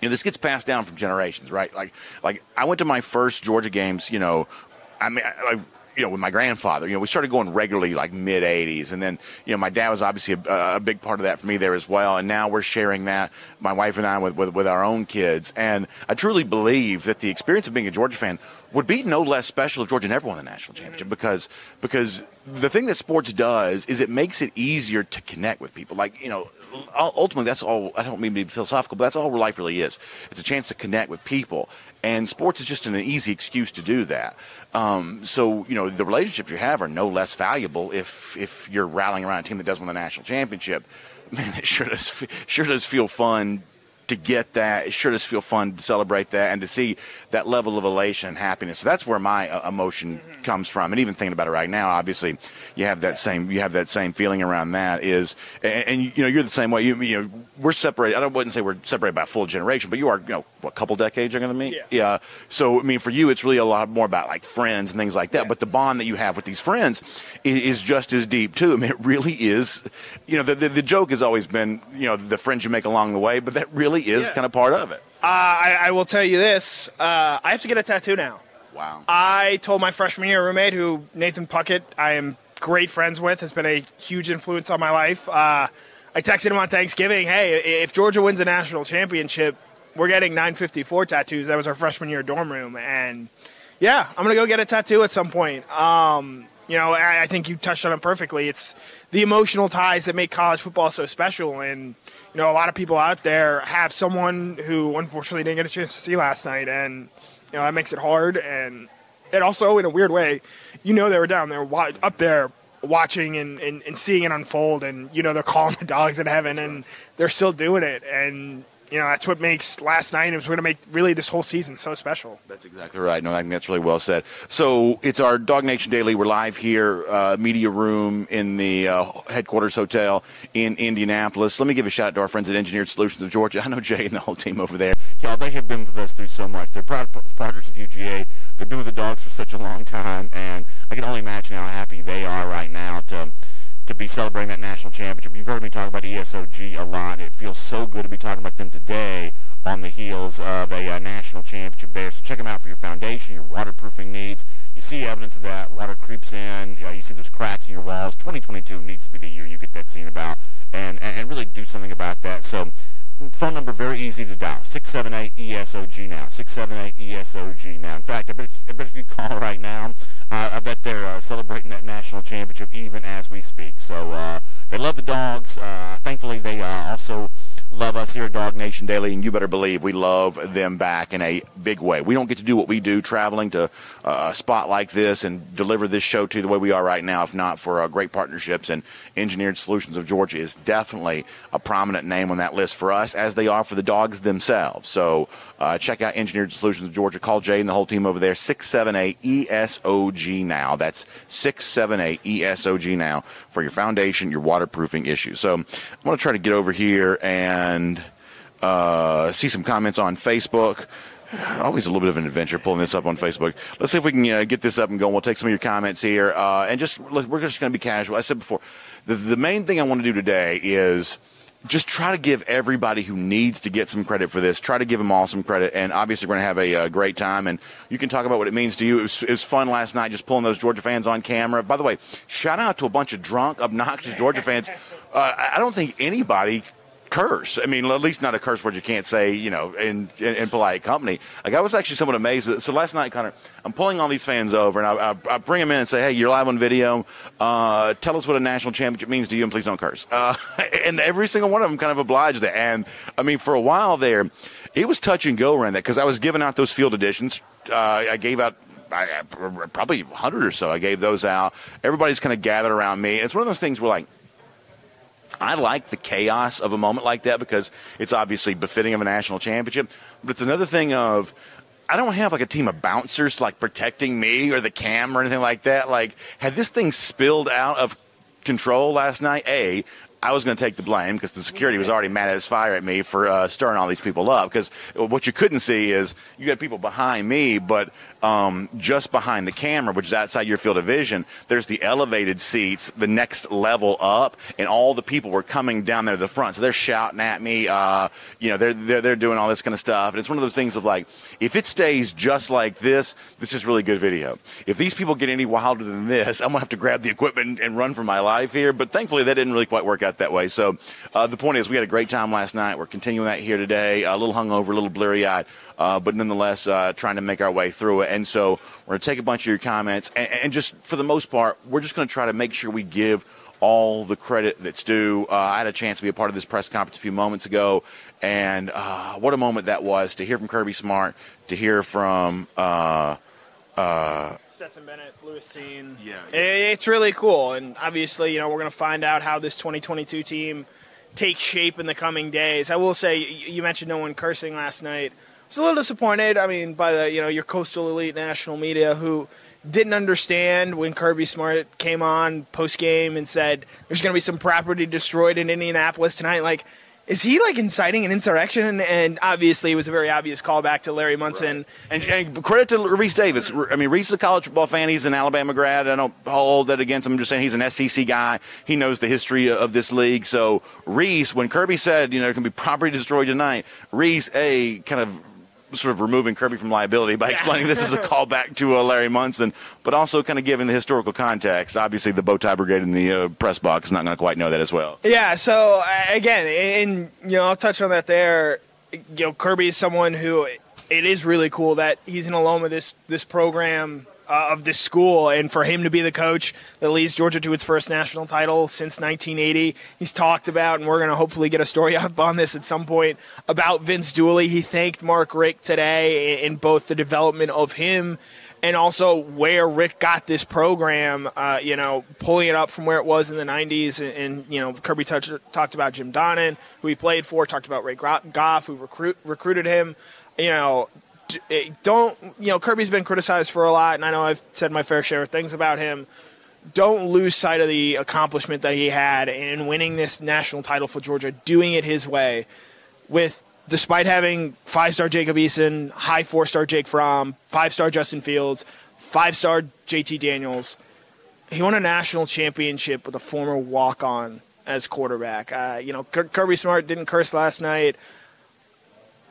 S1: you know, this gets passed down from generations, right? Like, like I went to my first Georgia games, you know, I mean, like, you know, with my grandfather, you know, we started going regularly like mid 80s. And then, you know, my dad was obviously a, a, big part of that for me there as well. And now we're sharing that, my wife and I, with, with, with our own kids. And I truly believe that the experience of being a Georgia fan would be no less special if Georgia never won the national championship because because the thing that sports does is it makes it easier to connect with people. Like you know, ultimately that's all. I don't mean to be philosophical, but that's all life really is. It's a chance to connect with people, and sports is just an easy excuse to do that. Um, so you know, the relationships you have are no less valuable if if you're rallying around a team that does win the national championship. Man, it sure does sure does feel fun to get that. It sure does feel fun to celebrate that and to see that level of elation and happiness. So that's where my uh, emotion mm-hmm. comes from. And even thinking about it right now, obviously, you have that same you have that same feeling around that. Is and, and you know you're the same way. You, you know we're separated. I don't, wouldn't say we're separated by a full generation, but you are you know what couple decades younger than me.
S2: Yeah.
S1: yeah. So I mean, for you, it's really a lot more about like friends and things like that. Yeah. But the bond that you have with these friends is, is, just as deep too. I mean, it really is. You know, the, the, the joke has always been you know the friends you make along the way, but that really is yeah. kind of part of it.
S2: Uh, I, I, will tell you this: uh, I have to get a tattoo now.
S1: Wow.
S2: I told my freshman year roommate, who Nathan Puckett, I am great friends with, has been a huge influence on my life. Uh, I texted him on Thanksgiving, "Hey, if Georgia wins a national championship, we're getting 954 tattoos. That was our freshman year dorm room, and." Yeah, I'm gonna go get a tattoo at some point. Um, you know, I, I think you touched on it perfectly. It's the emotional ties that make college football so special, and you know, a lot of people out there have someone who unfortunately didn't get a chance to see last night, and you know that makes it hard. And it also, in a weird way, you know, they were down there up there watching and, and, and seeing it unfold, and you know they're calling the dogs in heaven, and they're still doing it, and you know that's what makes last night and it's going to make really this whole season so special.
S1: That's exactly right. No, I think that's really well said. So it's our DawgNation Daily. We're live here, uh, media room in the uh, headquarters hotel in Indianapolis. Let me give a shout out to our friends at Engineered Solutions of Georgia. I know Jay and the whole team over there. Y'all, they have been with us through so much. They're proud partners of UGA. They've been with the dogs for such a long time, and I can only imagine how happy they are right now to to be celebrating that national championship. You've heard me talk about ESOG a lot. It feels so good to be talking about them today on the heels of a uh, national championship there. So check them out for your foundation, your waterproofing needs. You see evidence of that. Water creeps in. You, see those cracks in your walls. 2022 needs to be the year you get that seen about and, and really do something about that. So phone number very easy to dial 678-ESOG now 678-ESOG now in fact I bet, I bet if you call right now uh, I bet they're uh, celebrating that national championship even as we speak so uh, they love the dogs uh, thankfully they also love us here at DawgNation Daily, and you better believe we love them back in a big way. We don't get to do what we do traveling to a spot like this and deliver this show to the way we are right now, if not for uh, great partnerships. And Engineered Solutions of Georgia is definitely a prominent name on that list for us, as they are for the dogs themselves. So uh, check out Engineered Solutions of Georgia. Call Jay and the whole team over there, 678 ESOG now. That's 678 ESOG now for your foundation, your waterproofing issues. So I'm going to try to get over here and uh, see some comments on Facebook. Always a little bit of an adventure pulling this up on Facebook. Let's see if we can uh, get this up and going. We'll take some of your comments here, uh, and just look, we're just going to be casual. I said before, the the main thing I want to do today is just try to give everybody who needs to get some credit for this, try to give them all some credit. And obviously, we're going to have a, a, great time. And you can talk about what it means to you. It was, it was, fun last night just pulling those Georgia fans on camera. By the way, shout out to a bunch of drunk, obnoxious Georgia fans. Uh, I don't think anybody curse. I mean, at least not a curse word you can't say, you know, in, in, in polite company. Like, I was actually somewhat amazed. That, so last night, Connor, I'm pulling all these fans over, and I, I, I bring them in and say, hey, you're live on video. Uh, tell us what a national championship means to you, and please don't curse. Uh, and every single one of them kind of obliged it. And, I mean, for a while there, it was touch and go around that because I was giving out those field editions. Uh, I gave out I, probably 100 or so. I gave those out. Everybody's kind of gathered around me. It's one of those things where, like, I like the chaos of a moment like that because it's obviously befitting of a national championship. But it's another thing of I don't have like a team of bouncers like protecting me or the cam or anything like that. Like, had this thing spilled out of control last night, A, I was going to take the blame because the security was already mad as fire at me for uh, stirring all these people up. Because what you couldn't see is you had people behind me, but um, just behind the camera, which is outside your field of vision, there's the elevated seats, the next level up, and all the people were coming down there to the front. So they're shouting at me. Uh, you know, they're, they're they're doing all this kind of stuff. And it's one of those things of like, if it stays just like this, this is really good video. If these people get any wilder than this, I'm gonna have to grab the equipment and run for my life here. But thankfully, that didn't really quite work out that way. So uh, the point is, we had a great time last night. We're continuing that here today. A little hungover, a little blurry eyed, uh, but nonetheless, uh, trying to make our way through it. And so we're going to take a bunch of your comments, and, and just for the most part, we're just going to try to make sure we give all the credit that's due. Uh, I had a chance to be a part of this press conference a few moments ago, and uh, what a moment that was to hear from Kirby Smart, to hear from. Uh,
S2: uh, Stetson Bennett, Lewis Cine. Yeah, yeah. It's really cool. And obviously, you know, we're going to find out how this 2022 team takes shape in the coming days. I will say, you mentioned no one cursing last night I was a little disappointed. I mean, by the you know your coastal elite national media who didn't understand when Kirby Smart came on post game and said there's going to be some property destroyed in Indianapolis tonight. Like, is he like inciting an insurrection? And obviously, it was a very obvious callback to Larry Munson.
S1: Right. And, and, credit to Rece Davis. I mean, Rece is a college football fan. He's an Alabama grad. I don't hold that against him. I'm just saying he's an SEC guy. He knows the history of this league. So Rece, when Kirby said, you know, it can be property destroyed tonight, Rece, a kind of sort of removing Kirby from liability by explaining this is a callback to uh, Larry Munson, but also kind of giving the historical context. Obviously, the bow tie brigade in the uh, press box is not going to quite know that as well.
S2: Yeah. So again, and you know, I'll touch on that there. You know, Kirby is someone who it is really cool that he's an alum of this this program uh, of this school, and for him to be the coach that leads Georgia to its first national title since 1980. He's talked about, and we're going to hopefully get a story up on this at some point about Vince Dooley. He thanked Mark Richt today in both the development of him and also where Richt got this program, uh, you know, pulling it up from where it was in the 90s. And, and you know, Kirby touched, talked about Jim Donnan, who he played for, talked about Ray Goff, who recruit, recruited him. You know, don't you know Kirby's been criticized for a lot, and I know I've said my fair share of things about him. Don't lose sight of the accomplishment that he had in winning this national title for Georgia, doing it his way, with despite having five-star Jacob Eason, high four-star Jake Fromm, five-star Justin Fields, five-star JT Daniels. He won a national championship with a former walk-on as quarterback. Uh, you know, Kirby Smart didn't curse last night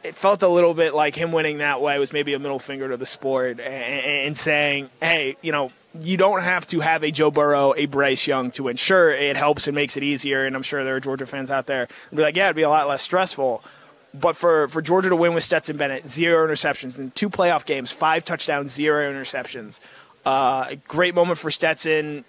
S2: it felt a little bit like him winning that way was maybe a middle finger to the sport and, and, saying, hey, you know, you don't have to have a Joe Burrow, a Bryce Young to ensure it helps and makes it easier. And I'm sure there are Georgia fans out there be like, yeah, it'd be a lot less stressful. But for, for Georgia to win with Stetson Bennett, zero interceptions in two playoff games, five touchdowns, zero interceptions. Uh, great moment for Stetson.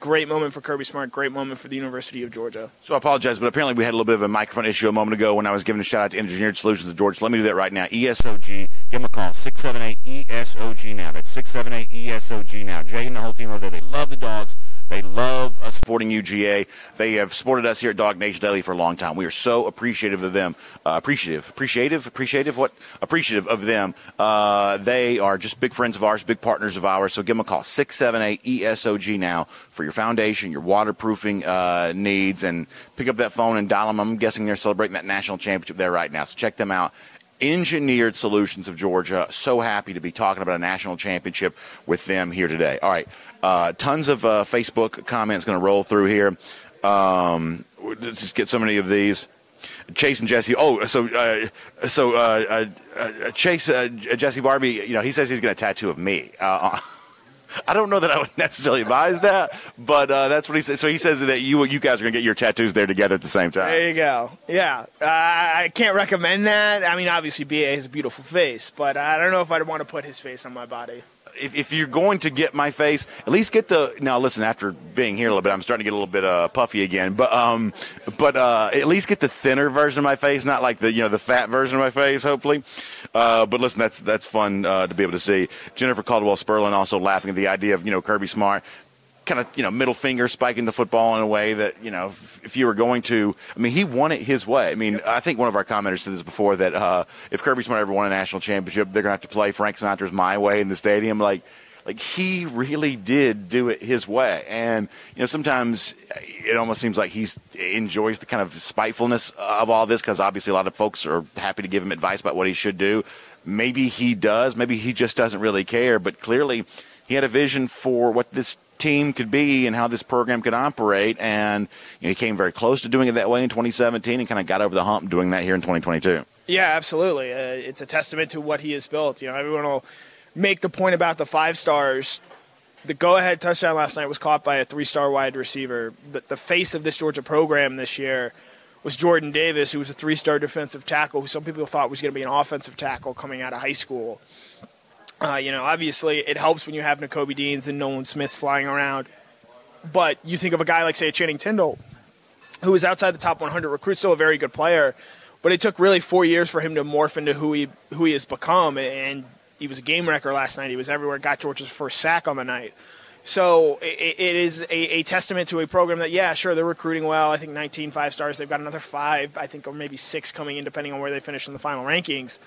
S2: Great moment for Kirby Smart. Great moment for the University of Georgia.
S1: So I apologize, but apparently we had a little bit of a microphone issue a moment ago when I was giving a shout out to Engineered Solutions of Georgia. Let me do that right now. ESOG, give them a call. 678 ESOG now. That's 678 ESOG now. Jay and the whole team over there, they love the dogs. They love uh, supporting UGA. They have supported us here at DawgNation Daily for a long time. We are so appreciative of them. Uh, appreciative, appreciative, appreciative. What? Appreciative of them. Uh, they are just big friends of ours, big partners of ours. So give them a call six seven eight ESOG now for your foundation, your waterproofing uh, needs, and pick up that phone and dial them. I'm guessing they're celebrating that national championship there right now. So check them out Engineered Solutions of Georgia. So happy to be talking about a national championship with them here today. All right, uh, tons of uh, Facebook comments going to roll through here. Um, let's just get so many of these. Chase and Jesse. Oh, so uh, so uh, uh, uh, Chase Jesse Barbie. You know, he says he's going to tattoo of me. I don't know that I would necessarily advise that, but uh, that's what he says. So he says that you you guys are gonna get your tattoos there together at the same time.
S2: There you go. Yeah, uh, I can't recommend that. I mean, obviously, Ba has a beautiful face, but I don't know if I'd want to put his face on my body
S1: if, if you're going to get my face, at least get the. Now, listen. After being here a little bit, I'm starting to get a little bit uh, puffy again. But um, but uh, at least get the thinner version of my face, not like the you know the fat version of my face. Hopefully. Uh, but listen, that's that's fun uh, to be able to see. Jennifer Caldwell Sperlin also laughing at the idea of you know Kirby Smart kind of you know middle finger spiking the football in a way that you know if, if, you were going to I mean he won it his way. I mean I think one of our commenters said this before that uh, if Kirby Smart ever won a national championship they're gonna have to play Frank Sinatra's My Way in the stadium. Like like he really did do it his way. And you know sometimes it almost seems like he enjoys the kind of spitefulness of all this because obviously a lot of folks are happy to give him advice about what he should do. Maybe he does maybe he just doesn't really care but clearly he had a vision for what this team could be and how this program could operate. And you know, he came very close to doing it that way in 2017 and kind of got over the hump doing that here in 2022.
S2: Yeah, absolutely. Uh, it's a testament to what he has built. You know, everyone will make the point about the five stars. The go-ahead touchdown last night was caught by a three-star wide receiver. The, the face of this Georgia program this year was Jordan Davis, who was a three-star defensive tackle, who some people thought was going to be an offensive tackle coming out of high school. Uh, you know, obviously it helps when you have Nakobe Deans and Nolan Smith flying around. But you think of a guy like, say, Channing Tindall, who is outside the top 100 recruit, still a very good player. But it took really four years for him to morph into who he who he has become. And he was a game wrecker last night. He was everywhere. Got George's first sack on the night. So it, it is a, a, testament to a program that, yeah, sure, they're recruiting well. I think 19 five stars. They've got another five, I think, or maybe six coming in, depending on where they finish in the final rankings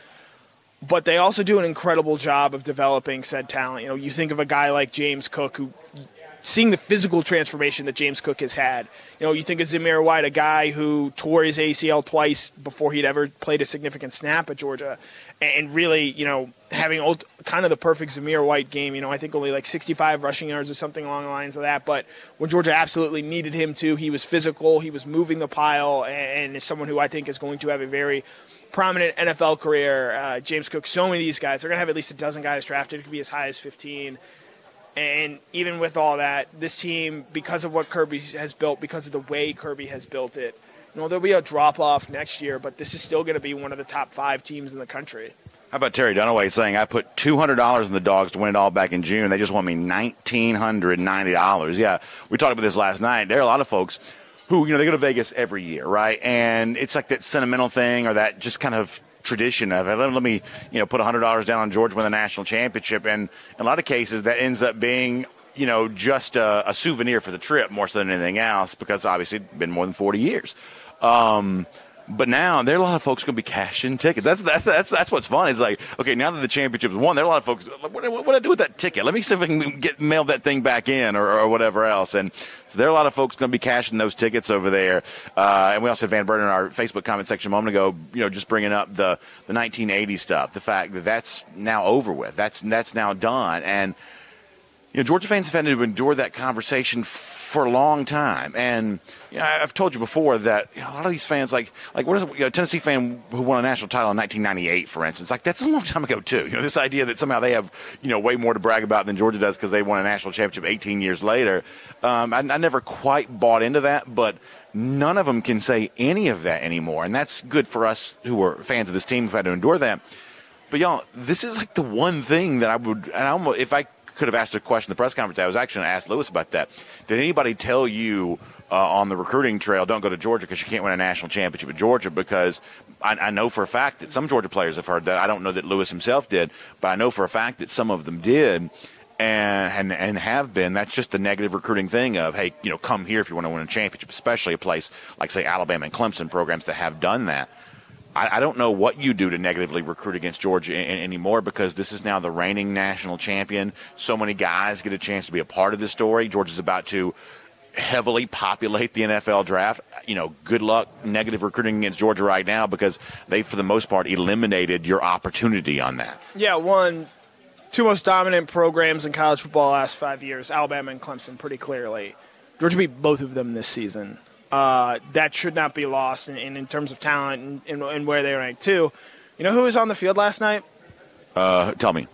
S2: but they also do an incredible job of developing said talent. You know, you think of a guy like James Cook who seeing the physical transformation that James Cook has had. You know, you think of Zamir White, a guy who tore his ACL twice before he'd ever played a significant snap at Georgia, and really, you know, having old, kind of the perfect Zamir White game. You know, I think only like 65 rushing yards or something along the lines of that. But when Georgia absolutely needed him to, he was physical, he was moving the pile, and is someone who I think is going to have a very prominent NFL career. Uh, James Cook, so many of these guys. They're going to have at least a dozen guys drafted. It could be as high as 15. And even with all that, this team, because of what Kirby has built, because of the way Kirby has built it, you know, there'll be a drop off next year, but this is still going to be one of the top five teams in the country.
S1: How about Terry Dunaway saying, I put $200 in the dogs to win it all back in June. They just won me $1,990. Yeah, we talked about this last night. There are a lot of folks who, you know, they go to Vegas every year, right? And it's like that sentimental thing or that just kind of tradition of it. Let, let me, you know, put $100 down on Georgia win the national championship. And in a lot of cases, that ends up being you know, just a, a, souvenir for the trip more so than anything else because obviously it's been more than 40 years. Um, but now there are a lot of folks going to be cashing tickets. That's, that's that's that's what's fun. It's like okay, now that the championship's won, there are a lot of folks. What, what, what do I do with that ticket? Let me see if I can get mail that thing back in or, or whatever else. And so there are a lot of folks going to be cashing those tickets over there. Uh, and we also had Van Burden in our Facebook comment section a moment ago. You know, just bringing up the the 1980 stuff, the fact that that's now over with. That's that's now done. And you know, Georgia fans have had to endure that conversation for a long time. And you know, I've told you before that you know, a lot of these fans, like like what is you know, a Tennessee fan who won a national title in 1998, for instance, like that's a long time ago too. You know, this idea that somehow they have you know way more to brag about than Georgia does because they won a national championship 18 years later. Um, I, I never quite bought into that, but none of them can say any of that anymore, and that's good for us who are fans of this team who've had to endure that. But y'all, this is like the one thing that I would, and I almost, if I could have asked a question in the press conference. I was actually going to ask Lewis about that. Did anybody tell you uh, on the recruiting trail, don't go to Georgia because you can't win a national championship at Georgia? Because I, I, know for a fact that some Georgia players have heard that. I don't know that Lewis himself did, but I know for a fact that some of them did. And, and and have been. That's just the negative recruiting thing of hey, you know, come here if you want to win a championship, especially a place like say Alabama and Clemson programs that have done that. I, don't know what you do to negatively recruit against Georgia anymore because this is now the reigning national champion. So many guys get a chance to be a part of this story. Georgia's about to heavily populate the NFL draft. You know, good luck negative recruiting against Georgia right now because they, for the most part, eliminated your opportunity on that.
S2: Yeah, one, two most dominant programs in college football last five years, Alabama and Clemson, pretty clearly. Georgia beat both of them this season. Uh, that should not be lost in, in, in terms of talent and, and, where they rank too. You know who was on the field last night?
S1: Uh, tell me.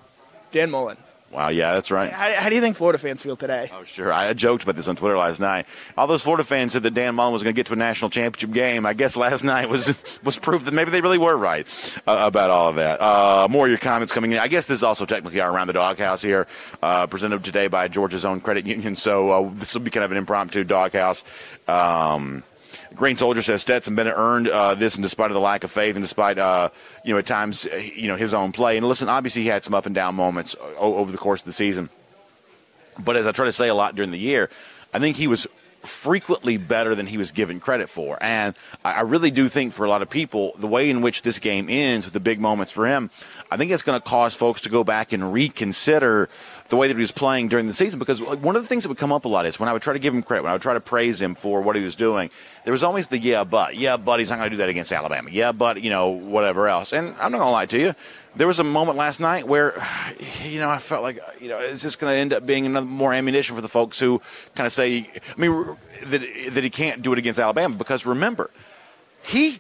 S2: Dan Mullen.
S1: Wow, yeah, that's right.
S2: How, how, do you think Florida fans feel today?
S1: Oh, sure. I joked about this on Twitter last night. All those Florida fans said that Dan Mullen was going to get to a national championship game. I guess last night was was proof that maybe they really were right uh, about all of that. Uh, more of your comments coming in. I guess this is also technically our Around the Doghouse here, uh, presented today by Georgia's own credit union. So uh, this will be kind of an impromptu doghouse. Um, Green Soldier says Stetson Bennett earned uh, this in despite of the lack of faith and despite, uh, you know, at times, uh, you know, his own play. And listen, obviously he had some up and down moments over the course of the season. But as I try to say a lot during the year, I think he was frequently better than he was given credit for. And I really do think for a lot of people, the way in which this game ends with the big moments for him, I think it's going to cause folks to go back and reconsider the way that he was playing during the season. Because one of the things that would come up a lot is when I would try to give him credit, when I would try to praise him for what he was doing, there was always the yeah, but yeah, but he's not going to do that against Alabama. Yeah, but you know whatever else. And I'm not going to lie to you. There was a moment last night where, you know, I felt like, you know, is this going to end up being another more ammunition for the folks who kind of say, I mean, that that he can't do it against Alabama because remember, he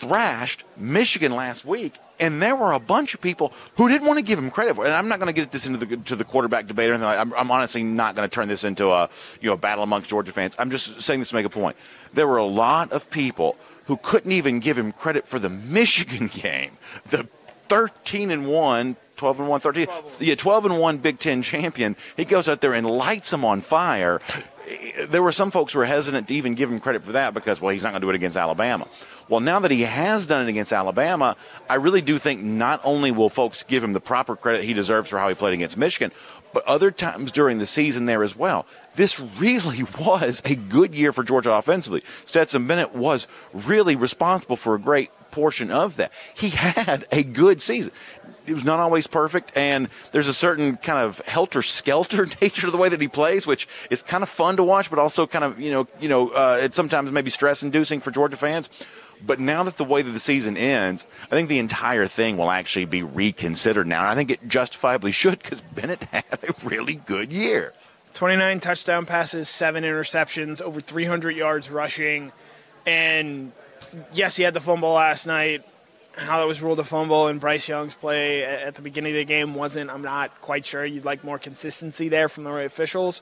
S1: thrashed Michigan last week and there were a bunch of people who didn't want to give him credit for it. And I'm not going to get this into the to the quarterback debate. Or anything. I'm, I'm honestly not going to turn this into a you know battle amongst Georgia fans. I'm just saying this to make a point. There were a lot of people who couldn't even give him credit for the Michigan game, the 13 and one 12 and 1, 13. Yeah, 12 and 1 Big Ten champion. He goes out there and lights them on fire. There were some folks who were hesitant to even give him credit for that because, well, he's not going to do it against Alabama. Well, now that he has done it against Alabama, I really do think not only will folks give him the proper credit he deserves for how he played against Michigan, but other times during the season there as well. This really was a good year for Georgia offensively. Stetson Bennett was really responsible for a great portion of that. He had a good season. It was not always perfect, and there's a certain kind of helter skelter nature to the way that he plays, which is kind of fun to watch, but also kind of you know you know uh, it's sometimes maybe stress inducing for Georgia fans. But now that the way that the season ends, I think the entire thing will actually be reconsidered now. And I think it justifiably should because Bennett had a really good year.
S2: 29 touchdown passes, seven interceptions, over 300 yards rushing. And yes, he had the fumble last night. How that was ruled a fumble and Bryce Young's play at the beginning of the game wasn't, I'm not quite sure. You'd like more consistency there from the right officials.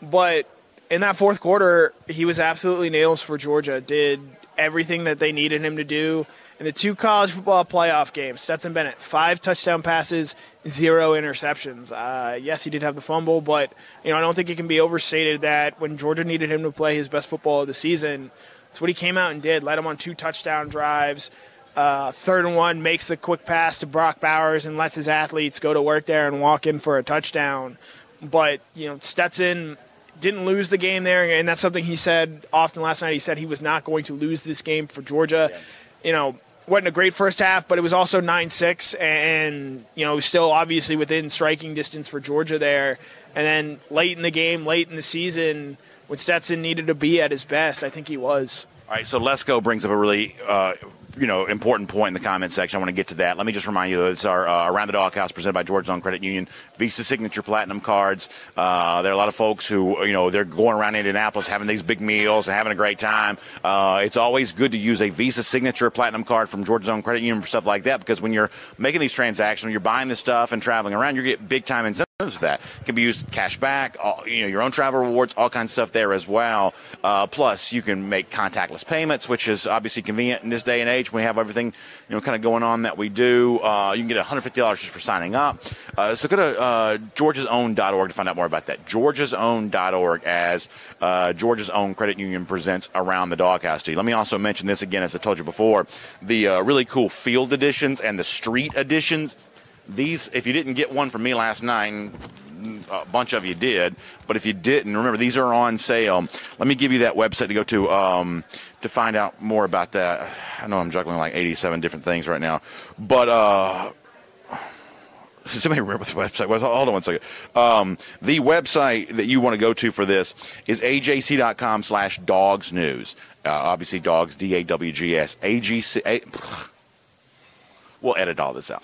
S2: But in that fourth quarter, he was absolutely nails for Georgia. Did everything that they needed him to do. In the two college football playoff games, Stetson Bennett, five touchdown passes, zero interceptions. Uh, yes, he did have the fumble, but you know I don't think it can be overstated that when Georgia needed him to play his best football of the season, that's what he came out and did. Led him on two touchdown drives. Uh, third and one makes the quick pass to Brock Bowers and lets his athletes go to work there and walk in for a touchdown. But you know Stetson didn't lose the game there, and that's something he said often last night. He said he was not going to lose this game for Georgia. Yeah. You know, wasn't a great first half, but it was also 9 6, and, you know, still obviously within striking distance for Georgia there. And then late in the game, late in the season, when Stetson needed to be at his best, I think he was.
S1: All right, so Lesko brings up a really uh, you know, important point in the comment section. I want to get to that. Let me just remind you, though, it's our uh, Around the Doghouse presented by Georgia's Own Credit Union. Visa Signature Platinum cards. Uh, there are a lot of folks who, you know, they're going around Indianapolis having these big meals and having a great time. Uh, it's always good to use a Visa Signature Platinum card from Georgia's Own Credit Union for stuff like that because when you're making these transactions, when you're buying this stuff and traveling around, you get big time incentives for that. It can be used cash back, all, you know, your own travel rewards, all kinds of stuff there as well. Uh, plus, you can make contactless payments, which is obviously convenient in this day and age when we have everything, you know, kind of going on that we do. Uh, you can get $150 just for signing up. Uh, so go to uh, georgiasown.org to find out more about that. georgiasown.org as uh, Georgia's Own Credit Union presents Around the Doghouse to you. Let me also mention this again, as I told you before, the uh, really cool field editions and the street editions these, if you didn't get one from me last night, a bunch of you did, but if you didn't, remember these are on sale. Let me give you that website to go to um, to find out more about that. I know I'm juggling like 87 different things right now, but uh, somebody remember the website was? Hold on one second. Um, the website that you want to go to for this is ajc.com slash dogs news. Uh, obviously, dogs, D A W G S. A, we'll edit all this out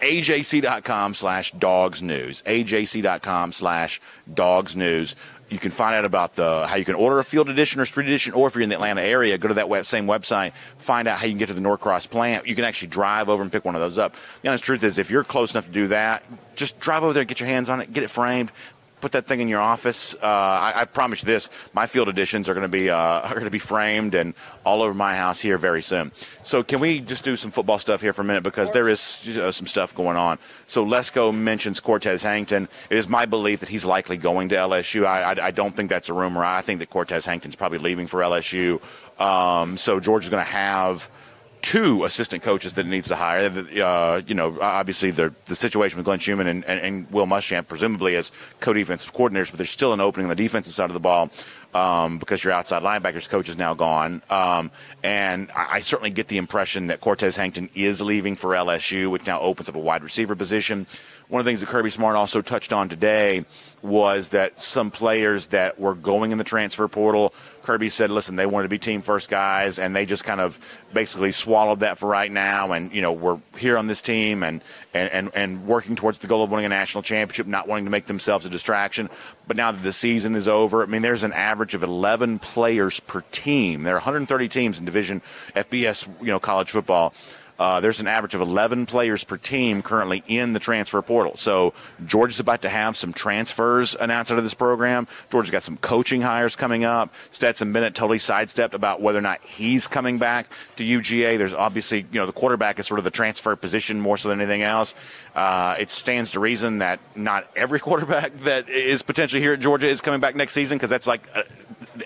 S1: ajc.com slash dogs news. ajc.com slash dogs news. You can find out about the how you can order a field edition or street edition, or if you're in the Atlanta area, go to that web, same website, find out how you can get to the Norcross plant. You can actually drive over and pick one of those up. The honest truth is, if you're close enough to do that, just drive over there, get your hands on it, get it framed, put that thing in your office. Uh, I, I, promise you this: my field editions are going to be uh, are going to be framed and all over my house here very soon. So, can we just do some football stuff here for a minute because there is some stuff going on. So, Lesko mentions Cortez Hankton. It is my belief that he's likely going to LSU. I, I, I don't think that's a rumor. I think that Cortez Hankton's probably leaving for LSU. Um, so, Georgia's going to have two assistant coaches that it needs to hire. Uh, you know, obviously the the situation with Glenn Schumann and, and, and Will Muschamp, presumably as co-defensive coordinators, but there's still an opening on the defensive side of the ball um, because your outside linebackers coach is now gone. Um, and I, I, certainly get the impression that Cortez Hankton is leaving for LSU, which now opens up a wide receiver position. One of the things that Kirby Smart also touched on today was that some players that were going in the transfer portal Kirby said, listen, they wanted to be team first guys, and they just kind of basically swallowed that for right now. And, you know, we're here on this team and, and, and, and working towards the goal of winning a national championship, not wanting to make themselves a distraction. But now that the season is over, I mean, there's an average of 11 players per team. There are 130 teams in Division FBS, you know, college football. Uh, there's an average of 11 players per team currently in the transfer portal. So Georgia's about to have some transfers announced out of this program. Georgia's got some coaching hires coming up. Stetson Bennett totally sidestepped about whether or not he's coming back to UGA. There's obviously, you know, the quarterback is sort of the transfer position more so than anything else. Uh, it stands to reason that not every quarterback that is potentially here at Georgia is coming back next season because that's like a,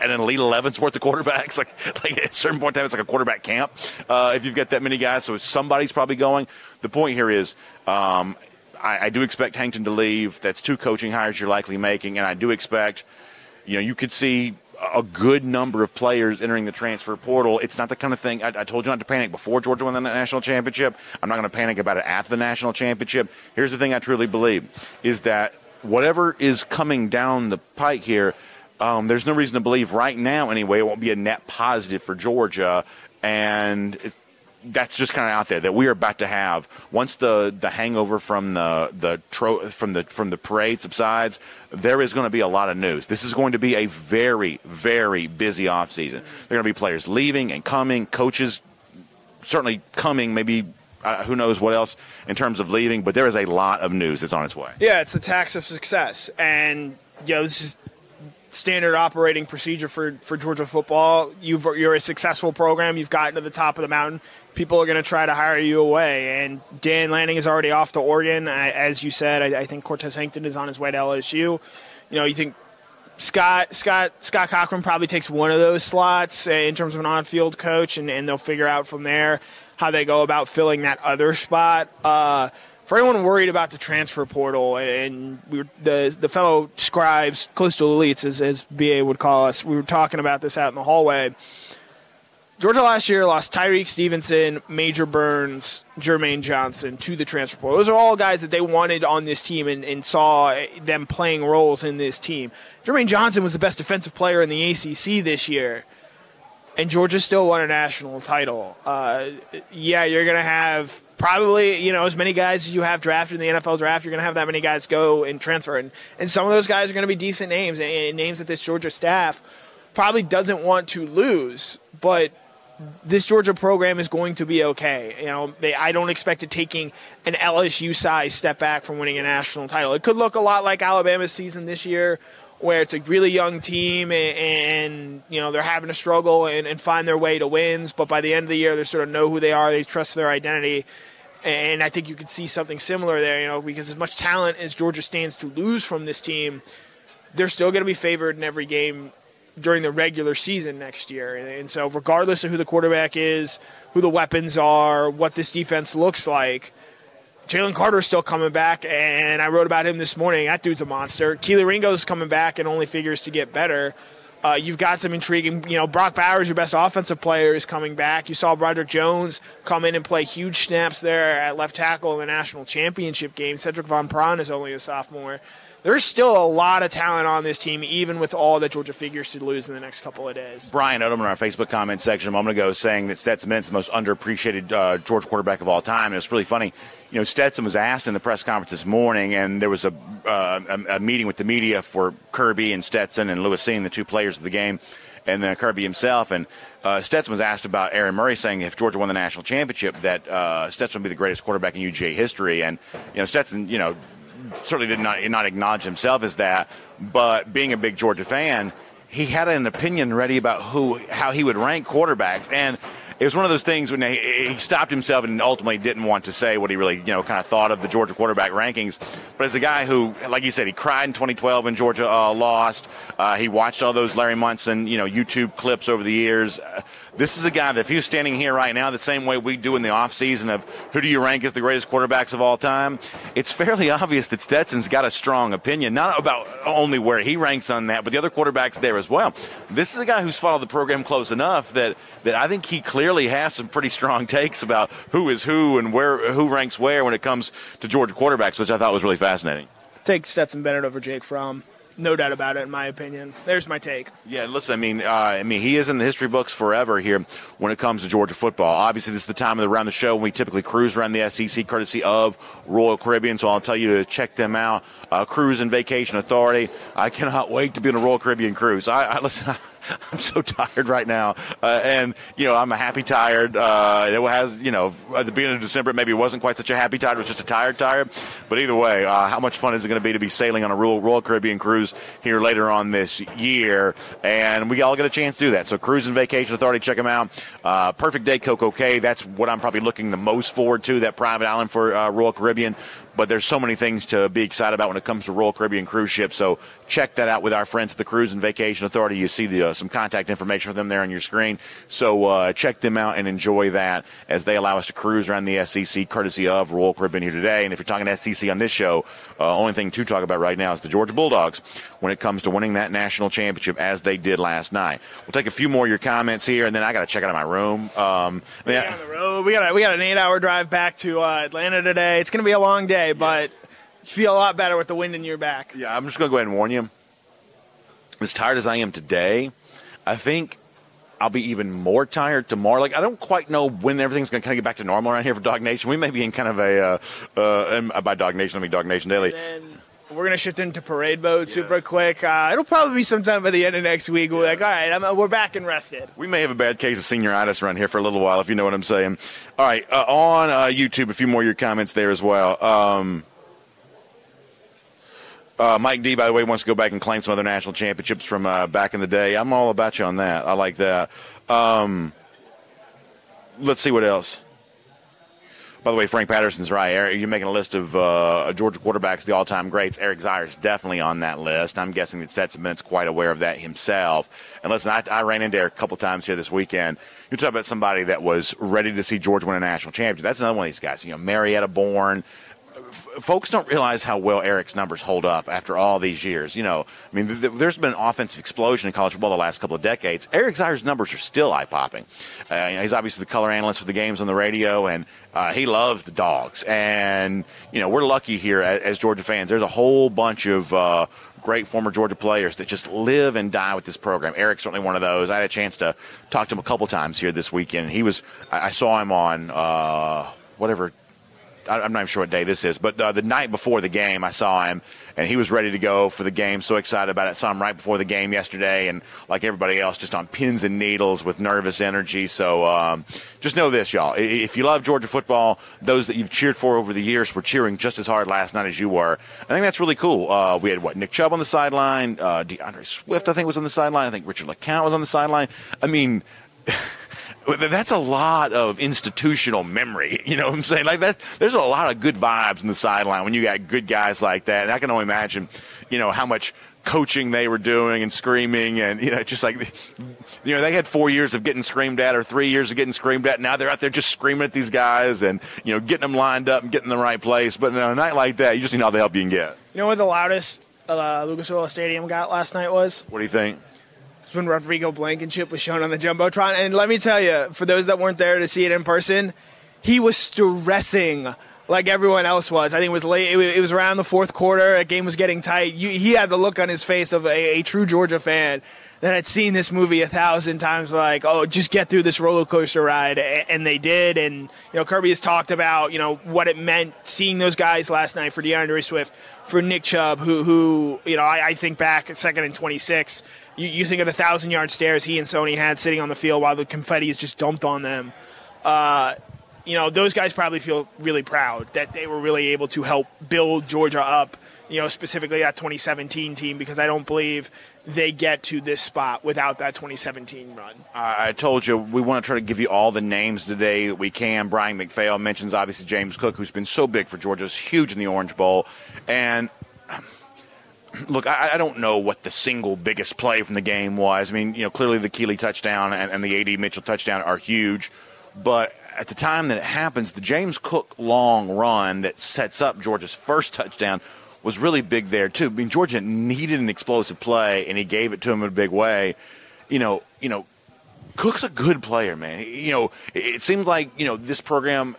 S1: an elite 11's worth of quarterbacks. Like, like at a certain point in time, it's like a quarterback camp uh, if you've got that many guys. So somebody's probably going. The point here is um, I, I do expect Hankton to leave. That's two coaching hires you're likely making, and I do expect, you know, you could see a good number of players entering the transfer portal. It's not the kind of thing I, I, told you not to panic before Georgia won the national championship. I'm not going to panic about it after the national championship. Here's the thing I truly believe is that whatever is coming down the pike here, um, there's no reason to believe right now, anyway, it won't be a net positive for Georgia. And that's just kind of out there that we are about to have once the the hangover from the the tro- from the from the parade subsides there is going to be a lot of news. This is going to be a very very busy off season there are going to be players leaving and coming coaches certainly coming maybe uh, who knows what else in terms of leaving but there is a lot of news that's on its way.
S2: Yeah it's the tax of success. And you know this is standard operating procedure for, for Georgia football. You've, you're a successful program. You've gotten to the top of the mountain. People are going to try to hire you away. And Dan Lanning is already off to Oregon. I, as you said, I, I think Cortez Hankton is on his way to LSU. You know, you think Scott Scott Scott Cochran probably takes one of those slots in terms of an on-field coach, and, and they'll figure out from there how they go about filling that other spot. Uh, for anyone worried about the transfer portal, and we were, the the fellow scribes, coastal elites, as, as BA would call us, we were talking about this out in the hallway. Georgia last year lost Tyrique Stevenson, Major Burns, Jermaine Johnson to the transfer portal. Those are all guys that they wanted on this team and, and saw them playing roles in this team. Jermaine Johnson was the best defensive player in the ACC this year, and Georgia still won a national title. Uh, yeah, you're going to have probably you know as many guys as you have drafted in the NFL draft. You're going to have that many guys go and transfer, and, and some of those guys are going to be decent names and, and names that this Georgia staff probably doesn't want to lose, but this Georgia program is going to be okay. You know, they, I don't expect it taking an LSU size step back from winning a national title. It could look a lot like Alabama's season this year, where it's a really young team and, and you know they're having to struggle and, and, find their way to wins. But by the end of the year, they sort of know who they are. They trust their identity. And I think you could see something similar there, you know, because as much talent as Georgia stands to lose from this team, they're still going to be favored in every game during the regular season next year. And so, regardless of who the quarterback is, who the weapons are, what this defense looks like, Jalen Carter's still coming back, and I wrote about him this morning. That dude's a monster. Kelee Ringo's coming back and only figures to get better. Uh, you've got some intriguing, you know, Brock Bowers, your best offensive player, is coming back. You saw Broderick Jones come in and play huge snaps there at left tackle in the national championship game. Sedrick Van Pran is only a sophomore there's still a lot of talent on this team, even with all that Georgia figures to lose in the next couple of days.
S1: Brian Odom in our Facebook comment section a moment ago saying that Stetson Bennett's the most underappreciated uh, Georgia quarterback of all time. And it's really funny. You know, Stetson was asked in the press conference this morning, and there was a, uh, a, a, meeting with the media for Kirby and Stetson and Lewis Cine, the two players of the game, and uh, Kirby himself. And uh, Stetson was asked about Aaron Murray, saying if Georgia won the national championship, that uh, Stetson would be the greatest quarterback in UGA history. And you know, Stetson, you know, certainly did not, not acknowledge himself as that, but being a big Georgia fan, he had an opinion ready about who how he would rank quarterbacks. And it was one of those things when he, he, stopped himself and ultimately didn't want to say what he really, you know, kind of thought of the Georgia quarterback rankings. But as a guy who, like you said, he cried in 2012 when Georgia uh, lost. Uh, he watched all those Larry Munson, you know, YouTube clips over the years. Uh, this is a guy that if he was standing here right now the same way we do in the offseason of who do you rank as the greatest quarterbacks of all time, it's fairly obvious that Stetson's got a strong opinion, not about only where he ranks on that, but the other quarterbacks there as well. This is a guy who's followed the program close enough that, that I think he clearly has some pretty strong takes about who is who and where who ranks where when it comes to Georgia quarterbacks, which I thought was really fascinating.
S2: Take Stetson Bennett over Jake Fromm no doubt about it, in my opinion. There's my take.
S1: Yeah, listen, I mean, uh, I mean, he is in the history books forever here when it comes to Georgia football. Obviously, this is the time of the round the show when we typically cruise around the SEC, courtesy of Royal Caribbean. So I'll tell you to check them out. Uh, cruise and Vacation Authority. I cannot wait to be on a Royal Caribbean cruise. I, I listen. I'm so tired right now, uh, and you know I'm a happy tired. Uh, it has you know at the beginning of December maybe it wasn't quite such a happy tired. It was just a tired tired. But either way, uh, how much fun is it going to be to be sailing on a Royal, Royal Caribbean cruise here later on this year? And we all get a chance to do that. So Cruise and Vacation Authority, check them out. Uh, Perfect Day Coco Cay. That's what I'm probably looking the most forward to. That private island for uh, Royal Caribbean but there's so many things to be excited about when it comes to Royal Caribbean cruise ships. So check that out with our friends at the Cruise and Vacation Authority. You see the, uh, some contact information for them there on your screen. So uh, check them out and enjoy that as they allow us to cruise around the SEC courtesy of Royal Caribbean here today. And if you're talking SEC on this show, uh, only thing to talk about right now is the Georgia Bulldogs when it comes to winning that national championship as they did last night. We'll take a few more of your comments here, and then I got to check out of my room. Um,
S2: yeah, on the road. We got we got an eight-hour drive back to uh, Atlanta today. It's going to be a long day, but you feel a lot better with the wind in your back.
S1: Yeah, I'm just going to go ahead and warn you. As tired as I am today, I think I'll be even more tired tomorrow. Like I don't quite know when everything's going to kind of get back to normal around here for DawgNation. We may be in kind of a uh, uh, by DawgNation, I mean DawgNation Daily.
S2: We're gonna shift into parade mode yeah. super quick. Uh, it'll probably be sometime by the end of next week. We're like, all right, I'm, we're back and rested.
S1: We may have a bad case of senioritis around here for a little while, if you know what I'm saying. All right, uh, on uh, YouTube, a few more of your comments there as well. Um, Uh, Mike D, by the way, wants to go back and claim some other national championships from uh, back in the day. I'm all about you on that. I like that. Um, let's see what else. By the way, Frank Patterson's right. You're making a list of uh, Georgia quarterbacks, the all-time greats. Eric Zeier definitely on that list. I'm guessing that Stetson Bennett's quite aware of that himself. And listen, I, I ran into Eric a couple times here this weekend. You talk about somebody that was ready to see Georgia win a national championship. That's another one of these guys. You know, Marietta born, folks don't realize how well Eric's numbers hold up after all these years. You know, I mean, th- there's been an offensive explosion in college football the last couple of decades. Eric Zeier's numbers are still eye popping. Uh, you know, he's obviously the color analyst for the games on the radio, and uh, he loves the dogs. And you know, we're lucky here as, as Georgia fans. There's a whole bunch of uh, great former Georgia players that just live and die with this program. Eric's certainly one of those. I had a chance to talk to him a couple times here this weekend. He was, I, I saw him on uh, whatever I'm not even sure what day this is, but uh, the night before the game, I saw him, and he was ready to go for the game. So excited about it. Saw him right before the game yesterday, and like everybody else, just on pins and needles with nervous energy. So um, just know this, y'all. If you love Georgia football, those that you've cheered for over the years were cheering just as hard last night as you were. I think that's really cool. Uh, we had what Nick Chubb on the sideline, uh, D'Andre Swift, I think, was on the sideline. I think Richard LeCounte was on the sideline. I mean. that's a lot of institutional memory. You know what I'm saying? Like that, there's a lot of good vibes in the sideline when you got good guys like that. And I can only imagine, you know, how much coaching they were doing and screaming and you know just like you know they had four years of getting screamed at or three years of getting screamed at now they're out there just screaming at these guys and you know getting them lined up and getting in the right place but in a night like that you just need all the help you can get
S2: you know what the loudest uh, lucas oil stadium got last night was
S1: what do you think
S2: when Rodrigo Blankenship was shown on the Jumbotron. And let me tell you, for those that weren't there to see it in person, he was stressing like everyone else was. I think it was late. It was around the fourth quarter. The game was getting tight. he had the look on his face of a, a, true Georgia fan that had seen this movie a thousand times. Like, oh, just get through this roller coaster ride, and they did. And you know, Kirby has talked about you know what it meant seeing those guys last night for D'Andre Swift, for Nick Chubb, who who you know I, I think back at second and twenty six. You, you, think of the thousand yard stares he and Sony had sitting on the field while the confetti is just dumped on them. Uh, you know, those guys probably feel really proud that they were really able to help build Georgia up, you know, specifically that 2017 team, because I don't believe they get to this spot without that 2017 run.
S1: I told you we want to try to give you all the names today that we can. Brian McPhail mentions obviously James Cook, who's been so big for Georgia, is huge in the Orange Bowl. And look, I, I, don't know what the single biggest play from the game was. I mean, you know, clearly the Kelee touchdown and, and the A.D. Mitchell touchdown are huge. But at the time that it happens, the James Cook long run that sets up Georgia's first touchdown was really big there too. I mean, Georgia needed an explosive play, and he gave it to him in a big way. You know, you know, Cook's a good player, man. You know, it seems like you know this program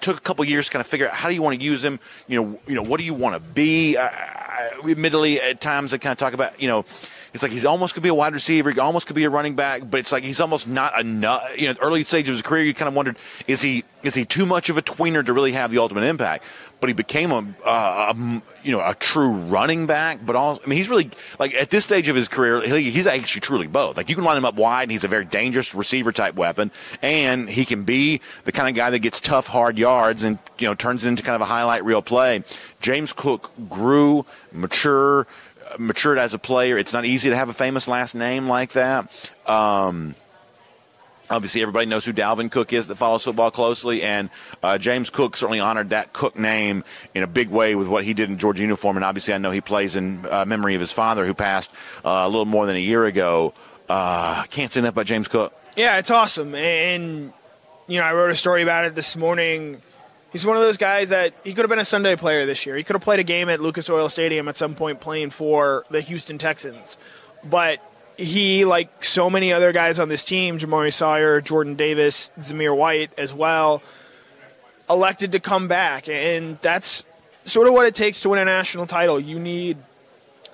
S1: took a couple years to kind of figure out how do you want to use him. You know, you know, what do you want to be? I, I, admittedly, at times I kind of talk about you know it's like he's almost could be a wide receiver, he almost could be a running back, but it's like he's almost not enough. You know, early stages of his career, you kind of wondered is he is he too much of a tweener to really have the ultimate impact? But he became a, a you know a true running back, but also I mean he's really like at this stage of his career he's actually truly both. Like you can line him up wide, and he's a very dangerous receiver type weapon, and he can be the kind of guy that gets tough hard yards and you know turns it into kind of a highlight reel play. James Cook grew, mature matured as a player. It's not easy to have a famous last name like that. Um, obviously, everybody knows who Dalvin Cook is that follows football closely, and uh, James Cook certainly honored that Cook name in a big way with what he did in Georgia uniform. And obviously, I know he plays in uh, memory of his father, who passed uh, a little more than a year ago. Uh, can't say enough about James Cook.
S2: Yeah, it's awesome, and you know, I wrote a story about it this morning he's one of those guys that he could have been a Sunday player this year. He could have played a game at Lucas Oil Stadium at some point playing for the Houston Texans. But he, like so many other guys on this team, Jamaree Salyer, Jordan Davis, Zamir White as well, elected to come back. And that's sort of what it takes to win a national title. You need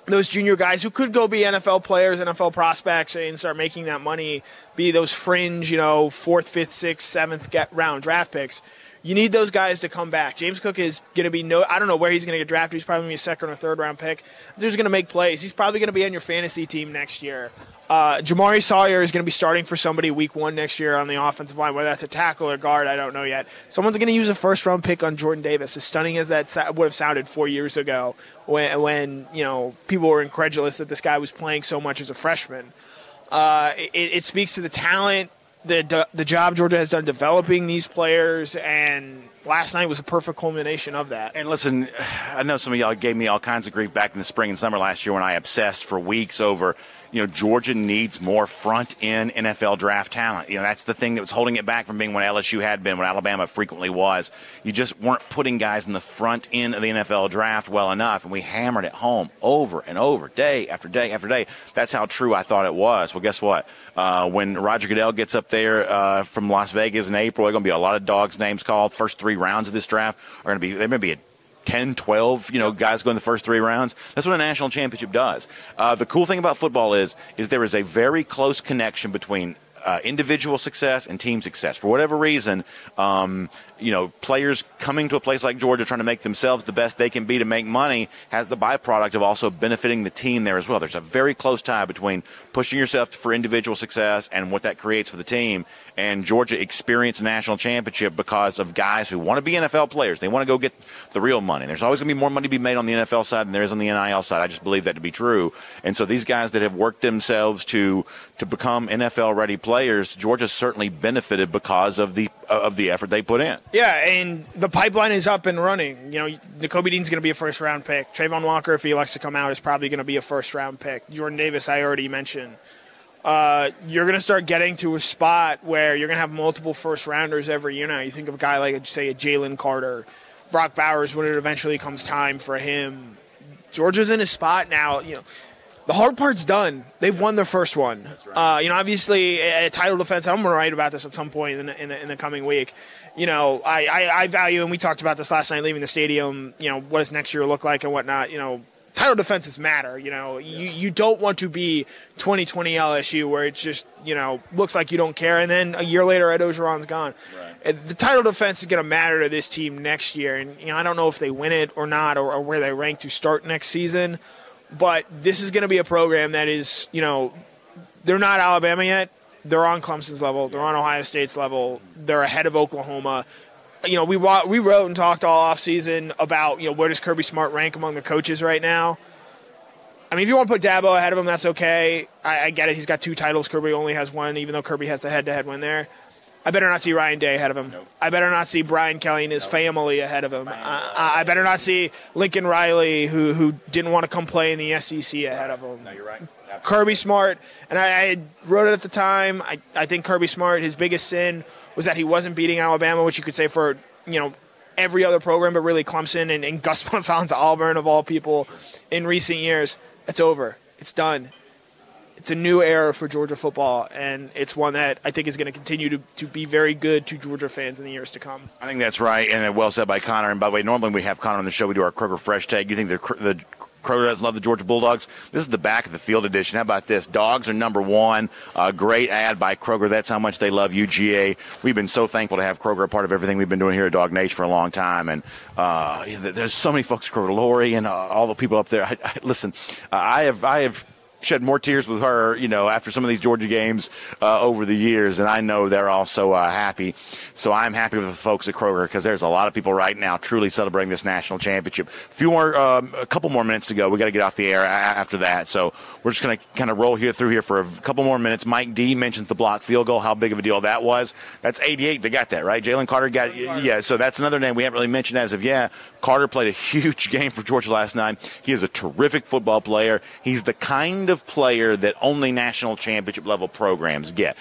S2: those junior guys who could go be NFL players, NFL prospects, and start making that money, be those fringe, you know, fourth, fifth, sixth, seventh round draft picks you need those guys to come back. James Cook is going to be no. I don't know where he's going to get drafted. He's probably going to be a second or third round pick. He's going to make plays. He's probably going to be on your fantasy team next year. Uh, Jamaree Salyer is going to be starting for somebody week one next year on the offensive line, whether that's a tackle or guard, I don't know yet. Someone's going to use a first round pick on Jordan Davis. As stunning as that would have sounded four years ago, when, when you know people were incredulous that this guy was playing so much as a freshman. Uh, it, it speaks to the talent, the the job Georgia has done developing these players, and last night was a perfect culmination of that.
S1: And listen, I know some of y'all gave me all kinds of grief back in the spring and summer last year when I obsessed for weeks over you know, Georgia needs more front end NFL draft talent. You know, that's the thing that was holding it back from being what LSU had been, what Alabama frequently was. You just weren't putting guys in the front end of the NFL draft well enough, and we hammered it home over and over, day after day after day. That's how true I thought it was. Well, guess what? Uh, when Roger Goodell gets up there uh, from Las Vegas in April, there are going to be a lot of dogs' names called. First three rounds of this draft are going to be, there may be a 10, 12, you know, guys go in the first three rounds. That's what a national championship does. Uh, the cool thing about football is, is there is a very close connection between uh, individual success and team success. For whatever reason, um, you know, players coming to a place like Georgia trying to make themselves the best they can be to make money has the byproduct of also benefiting the team there as well. There's a very close tie between pushing yourself for individual success and what that creates for the team. And Georgia experienced a national championship because of guys who want to be NFL players. They want to go get the real money. There's always going to be more money to be made on the NFL side than there is on the NIL side. I just believe that to be true. And so these guys that have worked themselves to to become NFL ready players, Georgia certainly benefited because of the of the effort they put in.
S2: Yeah, and the pipeline is up and running. You know, Nakobe Dean's going to be a first round pick. Travon Walker, if he elects to come out, is probably going to be a first round pick. Jordan Davis, I already mentioned. Uh, you're going to start getting to a spot where you're going to have multiple first rounders every year now. You think of a guy like, say, a Jalen Carter, Brock Bowers when it eventually comes time for him. Georgia's in a spot now. You know, the hard part's done. They've won their first one. Right. Uh, you know, obviously, a, a title defense. I'm going to write about this at some point in the, in the, in the coming week you know, I, I, I, value, and we talked about this last night leaving the stadium, you know, what does next year look like and whatnot. You know, title defenses matter. You know, yeah. you, you don't want to be 2020 LSU where it's just, you know, looks like you don't care. And then a year later, Ed Orgeron's gone. Right. The title defense is going to matter to this team next year. And, you know, I don't know if they win it or not or, or where they rank to start next season. But this is going to be a program that is, you know, they're not Alabama yet they're on Clemson's level. They're on Ohio State's level. They're ahead of Oklahoma. You know, we we wrote and talked all off season about you know where does Kirby Smart rank among the coaches right now. I mean, if you want to put Dabo ahead of him, that's okay. I, I get it. He's got two titles. Kirby only has one, even though Kirby has the head-to-head win there. I better not see Ryan Day ahead of him. Nope. I better not see Brian Kelly and his nope. family ahead of him. I, I, better not see Lincoln Riley, who who didn't want to come play in the SEC, ahead of him.
S1: No, you're right.
S2: Kirby Smart, and I, I, wrote it at the time. I, I think Kirby Smart, his biggest sin was that he wasn't beating Alabama, which you could say for you know every other program, but really Clemson and, and Gus Malzahn's Auburn of all people in recent years. It's over. It's done. It's a new era for Georgia football, and it's one that I think is going to continue to, to be very good to Georgia fans in the years to come.
S1: I think that's right, and well said by Connor. And by the way, normally we have Connor on the show. We do our Kroger Fresh Take. You think the, the Kroger doesn't love the Georgia Bulldogs. This is the back of the field edition. How about this? Dogs are number one. A great ad by Kroger. That's how much they love UGA. We've been so thankful to have Kroger a part of everything we've been doing here at DawgNation for a long time. And uh, there's so many folks, Kroger, Lori, and uh, all the people up there. I, I, listen, I have I have shed more tears with her, you know, after some of these Georgia games uh, over the years, and I know they're also uh, happy. So I'm happy with the folks at Kroger because there's a lot of people right now truly celebrating this national championship. A few more, um, a couple more minutes to go. We got to get off the air after that, so we're just going to kind of roll here through here for a couple more minutes. Mike D mentions the block field goal, how big of a deal that was. That's 88. They got that right. Jalen Carter got yeah. So that's another name we haven't really mentioned as of yet. Carter played a huge game for Georgia last night. He is a terrific football player. He's the kind of player that only national championship level programs get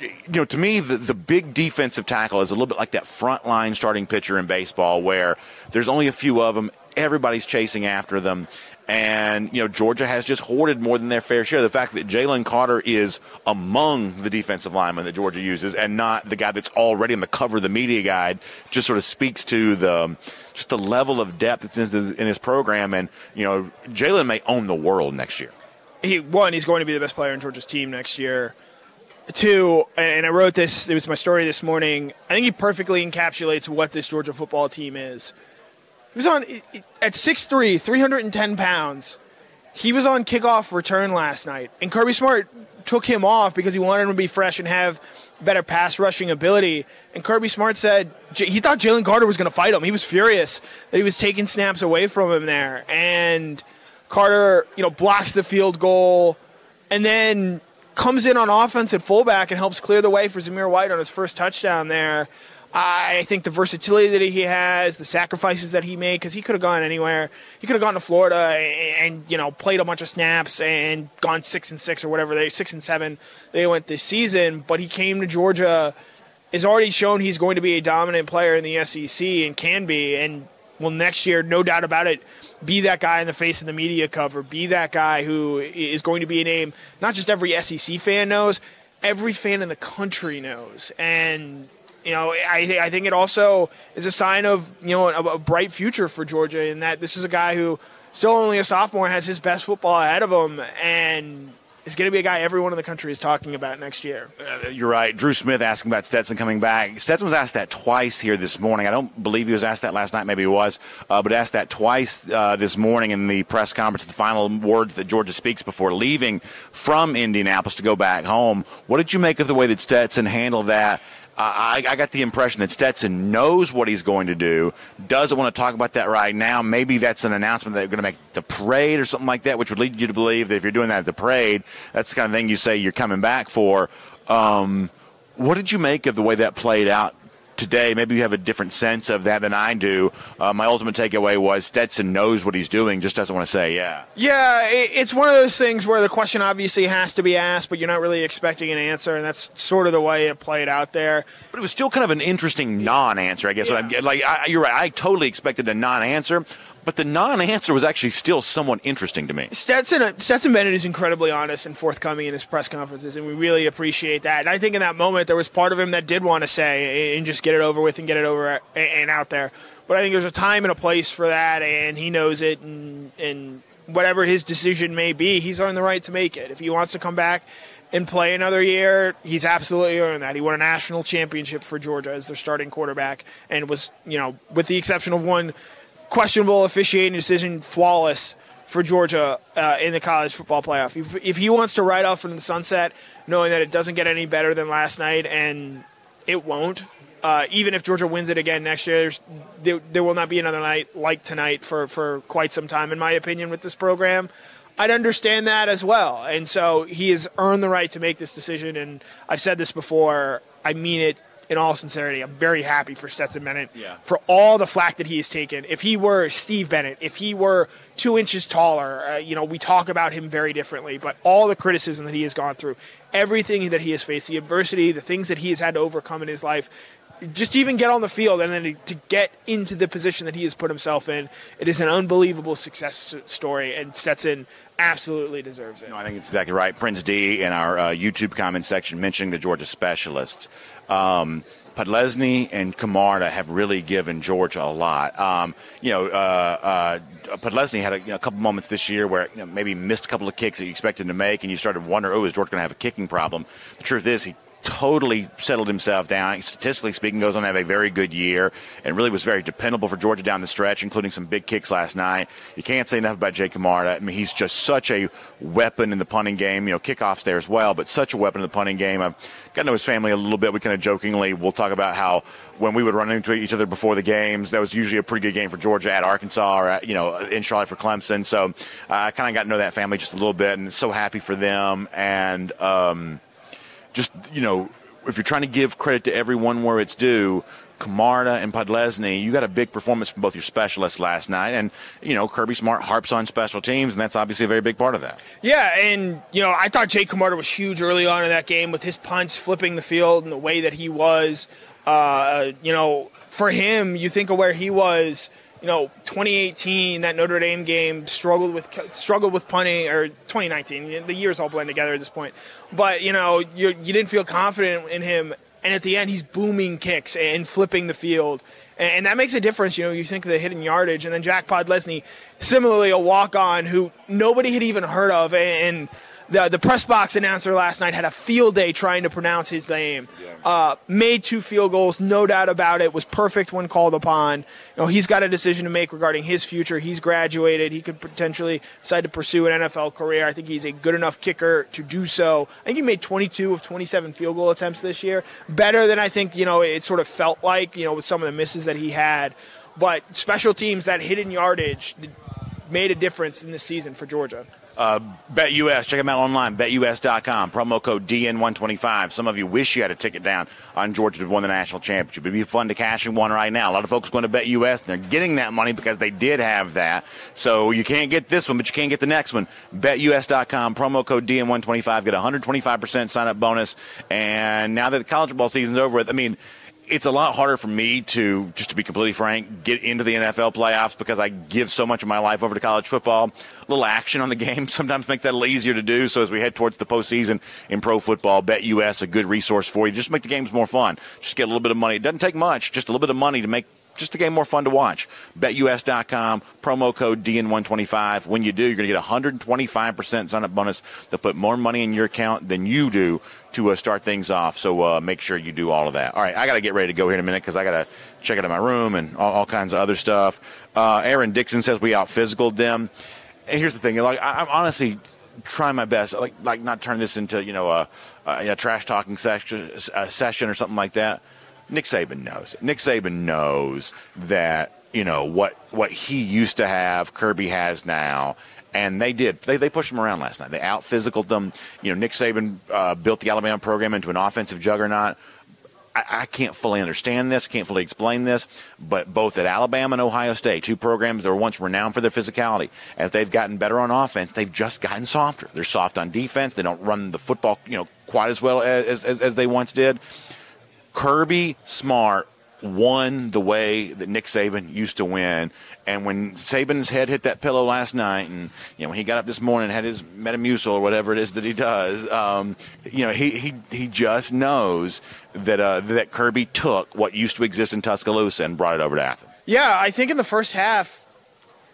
S1: you know, to me, the, the big defensive tackle is a little bit like that front line starting pitcher in baseball where there's only a few of them. Everybody's chasing after them. And, you know, Georgia has just hoarded more than their fair share. The fact that Jalen Carter is among the defensive linemen that Georgia uses and not the guy that's already on the cover of the media guide just sort of speaks to the just the level of depth that's in, in his program. And, you know, Jalen may own the world next year.
S2: He, one, he's going to be the best player in Georgia's team next year. Two, and I wrote this, it was my story this morning. I think he perfectly encapsulates what this Georgia football team is. He was on at 6'3, 310 pounds. he was on kickoff return last night, and Kirby Smart took him off because he wanted him to be fresh and have better pass rushing ability. And Kirby Smart said he thought Jalen Carter was going to fight him. He was furious that he was taking snaps away from him there. And Carter, you know, blocks the field goal and then comes in on offense at fullback and helps clear the way for Zamir White on his first touchdown there. I think the versatility that he has, the sacrifices that he made, because he could have gone anywhere. He could have gone to Florida and, and, you know played a bunch of snaps and gone six and six or whatever they six and seven they went this season. But he came to Georgia, has already shown he's going to be a dominant player in the SEC and can be, and will next year, no doubt about it, be that guy in the face of the media cover. Be that guy who is going to be a name not just every SEC fan knows, every fan in the country knows, and you know, I, th- I think it also is a sign of you know a, a, bright future for Georgia in that this is a guy who still only a sophomore has his best football ahead of him and is going to be a guy everyone in the country is talking about next year.
S1: Uh, you're right. Drew Smith asking about Stetson coming back. Stetson was asked that twice here this morning. I don't believe he was asked that last night. Maybe he was, uh, but asked that twice uh, this morning in the press conference. The final words that Georgia speaks before leaving from Indianapolis to go back home. What did you make of the way that Stetson handled that? I, I, got the impression that Stetson knows what he's going to do, doesn't want to talk about that right now. Maybe that's an announcement that they're going to make the parade or something like that, which would lead you to believe that if you're doing that at the parade, that's the kind of thing you say you're coming back for. Um, what did you make of the way that played out today, maybe you have a different sense of that than I do. Uh, my ultimate takeaway was Stetson knows what he's doing, just doesn't want to say, yeah.
S2: Yeah, it's one of those things where the question obviously has to be asked, but you're not really expecting an answer, and that's sort of the way it played out there.
S1: But it was still kind of an interesting non-answer, I guess. Yeah. What I'm like, I, you're right. I totally expected a non-answer, but the non-answer was actually still somewhat interesting to me.
S2: Stetson uh, Stetson Bennett is incredibly honest and forthcoming in his press conferences, and we really appreciate that. And I think in that moment there was part of him that did want to say and just get it over with and get it over and out there. But I think there's a time and a place for that, and he knows it. And, and whatever his decision may be, he's earned the right to make it. If he wants to come back and play another year, he's absolutely earned that. He won a national championship for Georgia as their starting quarterback, and was, you know, with the exception of one questionable officiating decision, flawless for Georgia uh, in the college football playoff. If, if, he wants to ride off into the sunset, knowing that it doesn't get any better than last night, and it won't, uh, even if Georgia wins it again next year, there, there, will not be another night like tonight for, for quite some time, in my opinion, with this program. I'd understand that as well. And so he has earned the right to make this decision. And I've said this before, I mean it in all sincerity, I'm very happy for Stetson Bennett yeah. for all the flack that he has taken. If he were Steve Bennett, if he were two inches taller, uh, you know, we talk about him very differently. But all the criticism that he has gone through, everything that he has faced, the adversity, the things that he has had to overcome in his life, just to even get on the field and then to get into the position that he has put himself in, it is an unbelievable success story. And Stetson absolutely deserves it.
S1: No, I think it's exactly right. Prince D in our uh, YouTube comment section mentioning the Georgia specialists. Um, Podlesny and Camarda have really given Georgia a lot. Um, you know, uh, uh, Podlesny had a, you know, a, couple moments this year where you know, maybe missed a couple of kicks that you expected to make, and you started wondering, oh, is Georgia going to have a kicking problem? The truth is, he totally settled himself down. Statistically speaking, goes on to have a very good year and really was very dependable for Georgia down the stretch, including some big kicks last night. You can't say enough about Jake Camarda. I mean, he's just such a weapon in the punting game. You know, kickoffs there as well, but such a weapon in the punting game. I've got to know his family a little bit. We kind of jokingly we'll talk about how when we would run into each other before the games, that was usually a pretty good game for Georgia at Arkansas or at, you know in Charlotte for Clemson. So uh, I kind of got to know that family just a little bit, and so happy for them and. Um, just you know if you're trying to give credit to everyone where it's due, Camarda and Podlesny, you got a big performance from both your specialists last night. And, you know, Kirby Smart harps on special teams, and that's obviously a very big part of that.
S2: Yeah, and, you know, I thought Jake Camarda was huge early on in that game with his punts flipping the field and the way that he was. Uh, you know, for him, you think of where he was you know, 2018 that Notre Dame game struggled with struggled with punting, or 2019. The years all blend together at this point. But you know, you you didn't feel confident in him, and at the end, he's booming kicks and flipping the field, and, that makes a difference. You know, you think of the hidden yardage, and then Jack Podlesny, similarly a walk on who nobody had even heard of, and the the press box announcer last night had a field day trying to pronounce his name. Uh, made two field goals, no doubt about it. Was perfect when called upon. You know, he's got a decision to make regarding his future. He's graduated. He could potentially decide to pursue an NFL career. I think he's a good enough kicker to do so. I think he made 22 of 27 field goal attempts this year, better than I think you know it sort of felt like. You know, with some of the misses that he had, but special teams that hidden yardage made a difference in this season for Georgia.
S1: Uh, BetUS, check them out online, betus.com, promo code DN125. Some of you wish you had a ticket down on Georgia to won the national championship. It'd be fun to cash in one right now. A lot of folks going to BetUS, and they're getting that money because they did have that. So you can't get this one, but you can get the next one. BetUS.com, promo code DN125, get a 125% sign up bonus. And now that the college football season's over with, I mean, it's a lot harder for me to, just to be completely frank, get into the NFL playoffs because I give so much of my life over to college football. A little action on the game sometimes makes that a little easier to do. So as we head towards the postseason in pro football, BetUS a good resource for you. Just make the games more fun. Just get a little bit of money. It doesn't take much, just a little bit of money to make just the game more fun to watch. BetUS.com, promo code DN125. When you do, you're going to get 125% sign up bonus. They'll put more money in your account than you do to uh, start things off. So uh, make sure you do all of that. All right, I got to get ready to go here in a minute because I got to check out of my room and all, all, kinds of other stuff. Uh, Aaron Dixon says we out physicaled them. And here's the thing, like I, am honestly trying my best, like like not turn this into you know a, a, a trash talking session or something like that. Nick Saban knows. Nick Saban knows that you know what what he used to have, Kirby has now, and they did. They, they pushed him around last night. They out physicaled them. You know, Nick Saban uh, built the Alabama program into an offensive juggernaut. I, I, can't fully understand this, can't fully explain this, but both at Alabama and Ohio State, two programs that were once renowned for their physicality, as they've gotten better on offense, they've just gotten softer. They're soft on defense. They don't run the football, you know, quite as well as, as, as they once did. Kirby Smart won the way that Nick Saban used to win. And when Saban's head hit that pillow last night, and you know when he got up this morning and had his Metamucil or whatever it is that he does, um, you know he he he just knows that uh, that Kirby took what used to exist in Tuscaloosa and brought it over to Athens.
S2: Yeah, I think in the first half,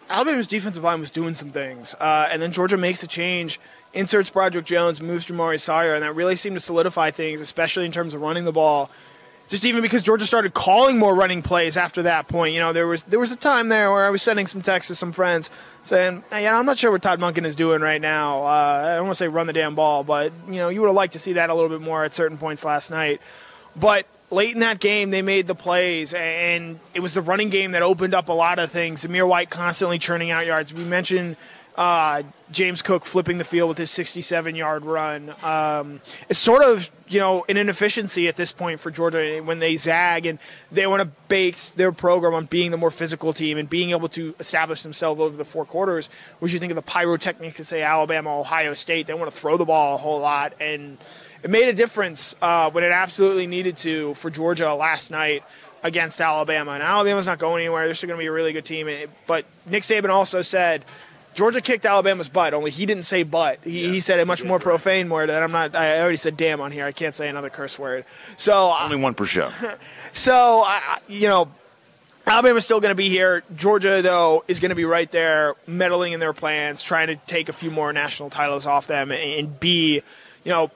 S2: Alabama's defensive line was doing some things, uh, and then Georgia makes a change. Inserts Broderick Jones, moves Jamaree Salyer, and that really seemed to solidify things, especially in terms of running the ball just even because Georgia started calling more running plays after that point. You know, there was there was a time there where I was sending some texts to some friends saying, hey, you know, I'm not sure what Todd Monken is doing right now. Uh, I don't want to say run the damn ball, but you know, you would have liked to see that a little bit more at certain points last night. But late in that game, they made the plays, and it was the running game that opened up a lot of things. Zamir White constantly churning out yards. We mentioned uh, James Cook flipping the field with his 67 yard run. Um, it's sort of, you know, an inefficiency at this point for Georgia when they zag and they want to base their program on being the more physical team and being able to establish themselves over the four quarters. Which you think of the pyrotechnics to say Alabama, Ohio State, they want to throw the ball a whole lot. And it made a difference uh, when it absolutely needed to for Georgia last night against Alabama. And Alabama's not going anywhere. They're still going to be a really good team. But Nick Saban also said, Georgia kicked Alabama's butt. Only he didn't say butt. He, yeah. he said a much more profane word. And I'm not. I already said damn on here. I can't say another curse word. So uh,
S1: only one per show.
S2: so I, you know, Alabama's still going to be here. Georgia, though, is going to be right there, meddling in their plans, trying to take a few more national titles off them, and be, you know,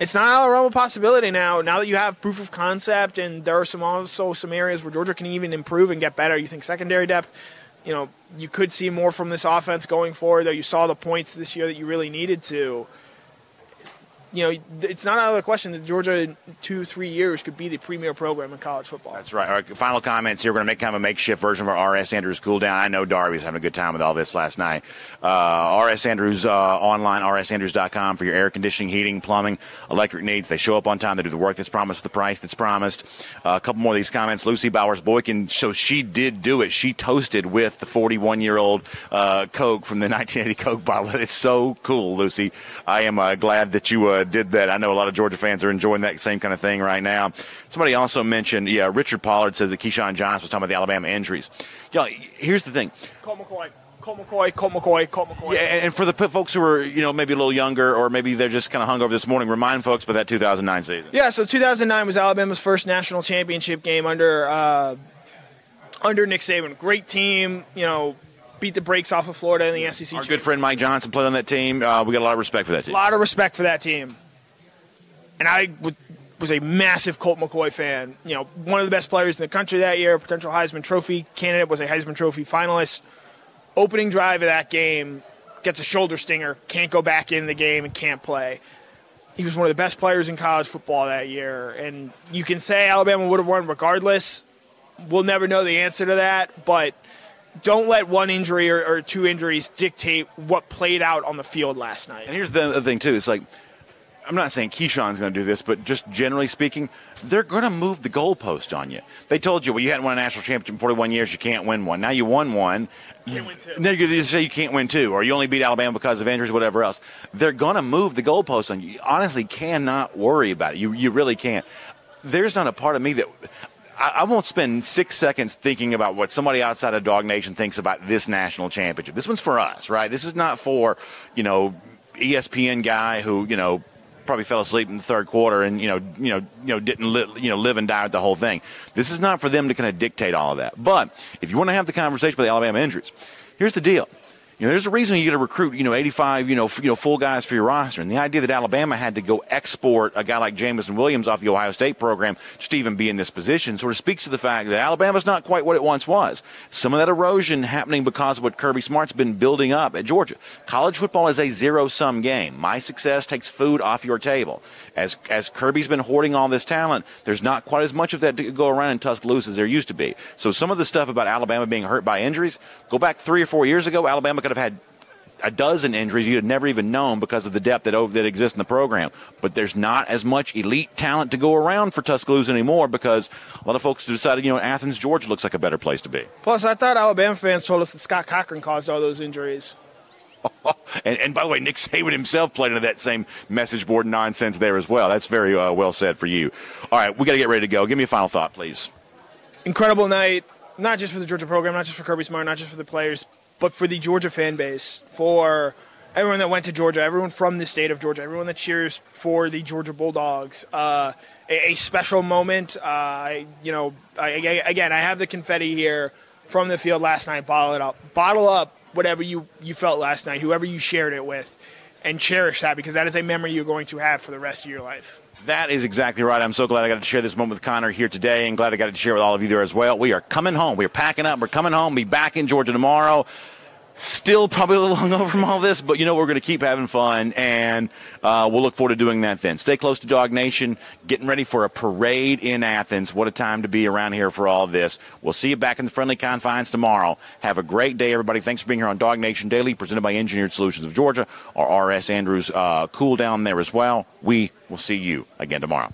S2: it's not out of realm of possibility now. Now that you have proof of concept, and there are some also some areas where Georgia can even improve and get better. You think secondary depth you know, you could see more from this offense going forward, though you saw the points this year that you really needed to you know, it's not out of the question that Georgia in two, three years could be the premier program in college football.
S1: That's right. All right, final comments here. We're going to make kind of a makeshift version of our R.S. Andrews cool down. I know Darby's having a good time with all this last night. Uh, R.S. Andrews uh, online, rsandrews.com for your air conditioning, heating, plumbing, electric needs. They show up on time. They do the work that's promised, the price that's promised. Uh, a couple more of these comments. Lucy Bowers Boykin, so she did do it. She toasted with the 41 year old uh, Coke from the 1980 Coke bottle. It's so cool, Lucy. I am uh, glad that you uh, did that. I know a lot of Georgia fans are enjoying that same kind of thing right now. Somebody also mentioned, yeah, Richard Pollard says that Keyshawn Johnson was talking about the Alabama injuries. Yeah, here's the thing.
S2: Colt McCoy. Colt McCoy, Colt McCoy, Colt McCoy.
S1: Yeah, and for the folks who are, you know, maybe a little younger or maybe they're just kind of hungover this morning, remind folks about that 2009 season.
S2: Yeah, so 2009 was Alabama's first national championship game under uh, under Nick Saban. Great team, you know, beat the brakes off of Florida in the SEC.
S1: Our good friend Mike Johnson played on that team. Uh, we got a lot of respect for that team.
S2: A lot of respect for that team. And I was a massive Colt McCoy fan. You know, one of the best players in the country that year, potential Heisman Trophy candidate, was a Heisman Trophy finalist. Opening drive of that game, gets a shoulder stinger, can't go back in the game, and can't play. He was one of the best players in college football that year. And you can say Alabama would have won regardless. We'll never know the answer to that, but don't let one injury or, or two injuries dictate what played out on the field last night.
S1: And here's the other thing, too. It's like, I'm not saying Keyshawn's going to do this, but just generally speaking, they're going to move the goalpost on you. They told you, well, you hadn't won a national championship in 41 years, you can't win one. Now you won one.
S2: You, win two.
S1: now you're say you can't win two, or you only beat Alabama because of injuries, whatever else. They're going to move the goalpost on you. You honestly cannot worry about it. You, you really can't. There's not a part of me that. I, I won't spend six seconds thinking about what somebody outside of DawgNation thinks about this national championship. This one's for us, right? This is not for, you know, ESPN guy who, you know, probably fell asleep in the third quarter and you know you know you know didn't li- you know live and die with the whole thing. This is not for them to kind of dictate all of that. But if you want to have the conversation about the Alabama injuries, here's the deal. You know, there's a reason you get to recruit, you know, 85, you know, f- you know, full guys for your roster. And the idea that Alabama had to go export a guy like Jameson Williams off the Ohio State program to even be in this position sort of speaks to the fact that Alabama's not quite what it once was. Some of that erosion happening because of what Kirby Smart's been building up at Georgia. College football is a zero-sum game. My success takes food off your table. As as Kirby's been hoarding all this talent, there's not quite as much of that to go around in Tuscaloosa as there used to be. So some of the stuff about Alabama being hurt by injuries, go back three or four years ago, Alabama could have had a dozen injuries you'd have never even known because of the depth that that exists in the program. But there's not as much elite talent to go around for Tuscaloosa anymore because a lot of folks decided, you know, Athens, Georgia looks like a better place to be.
S2: Plus, I thought Alabama fans told us that Scott Cochran caused all those injuries.
S1: and, and, by the way, Nick Saban himself played into that same message board nonsense there as well. That's very uh, well said for you. All right, we got to get ready to go. Give me a final thought, please.
S2: Incredible night, not just for the Georgia program, not just for Kirby Smart, not just for the players, but for the Georgia fan base, for everyone that went to Georgia, everyone from the state of Georgia, everyone that cheers for the Georgia Bulldogs. Uh, a, a, special moment. Uh, you know, I, again, I have the confetti here from the field last night. Bottle it up. Bottle up whatever you, you felt last night, whoever you shared it with, and cherish that because that is a memory you're going to have for the rest of your life.
S1: That is exactly right. I'm so glad I got to share this moment with Connor here today and glad I got to share with all of you there as well. We are coming home. We are packing up. We're coming home. Be back in Georgia tomorrow. Still probably a little hungover from all this, but you know we're going to keep having fun, and uh, we'll look forward to doing that then. Stay close to DawgNation, getting ready for a parade in Athens. What a time to be around here for all this. We'll see you back in the friendly confines tomorrow. Have a great day, everybody. Thanks for being here on DawgNation Daily, presented by Engineered Solutions of Georgia, our RS Andrews uh, cool down there as well. We will see you again tomorrow.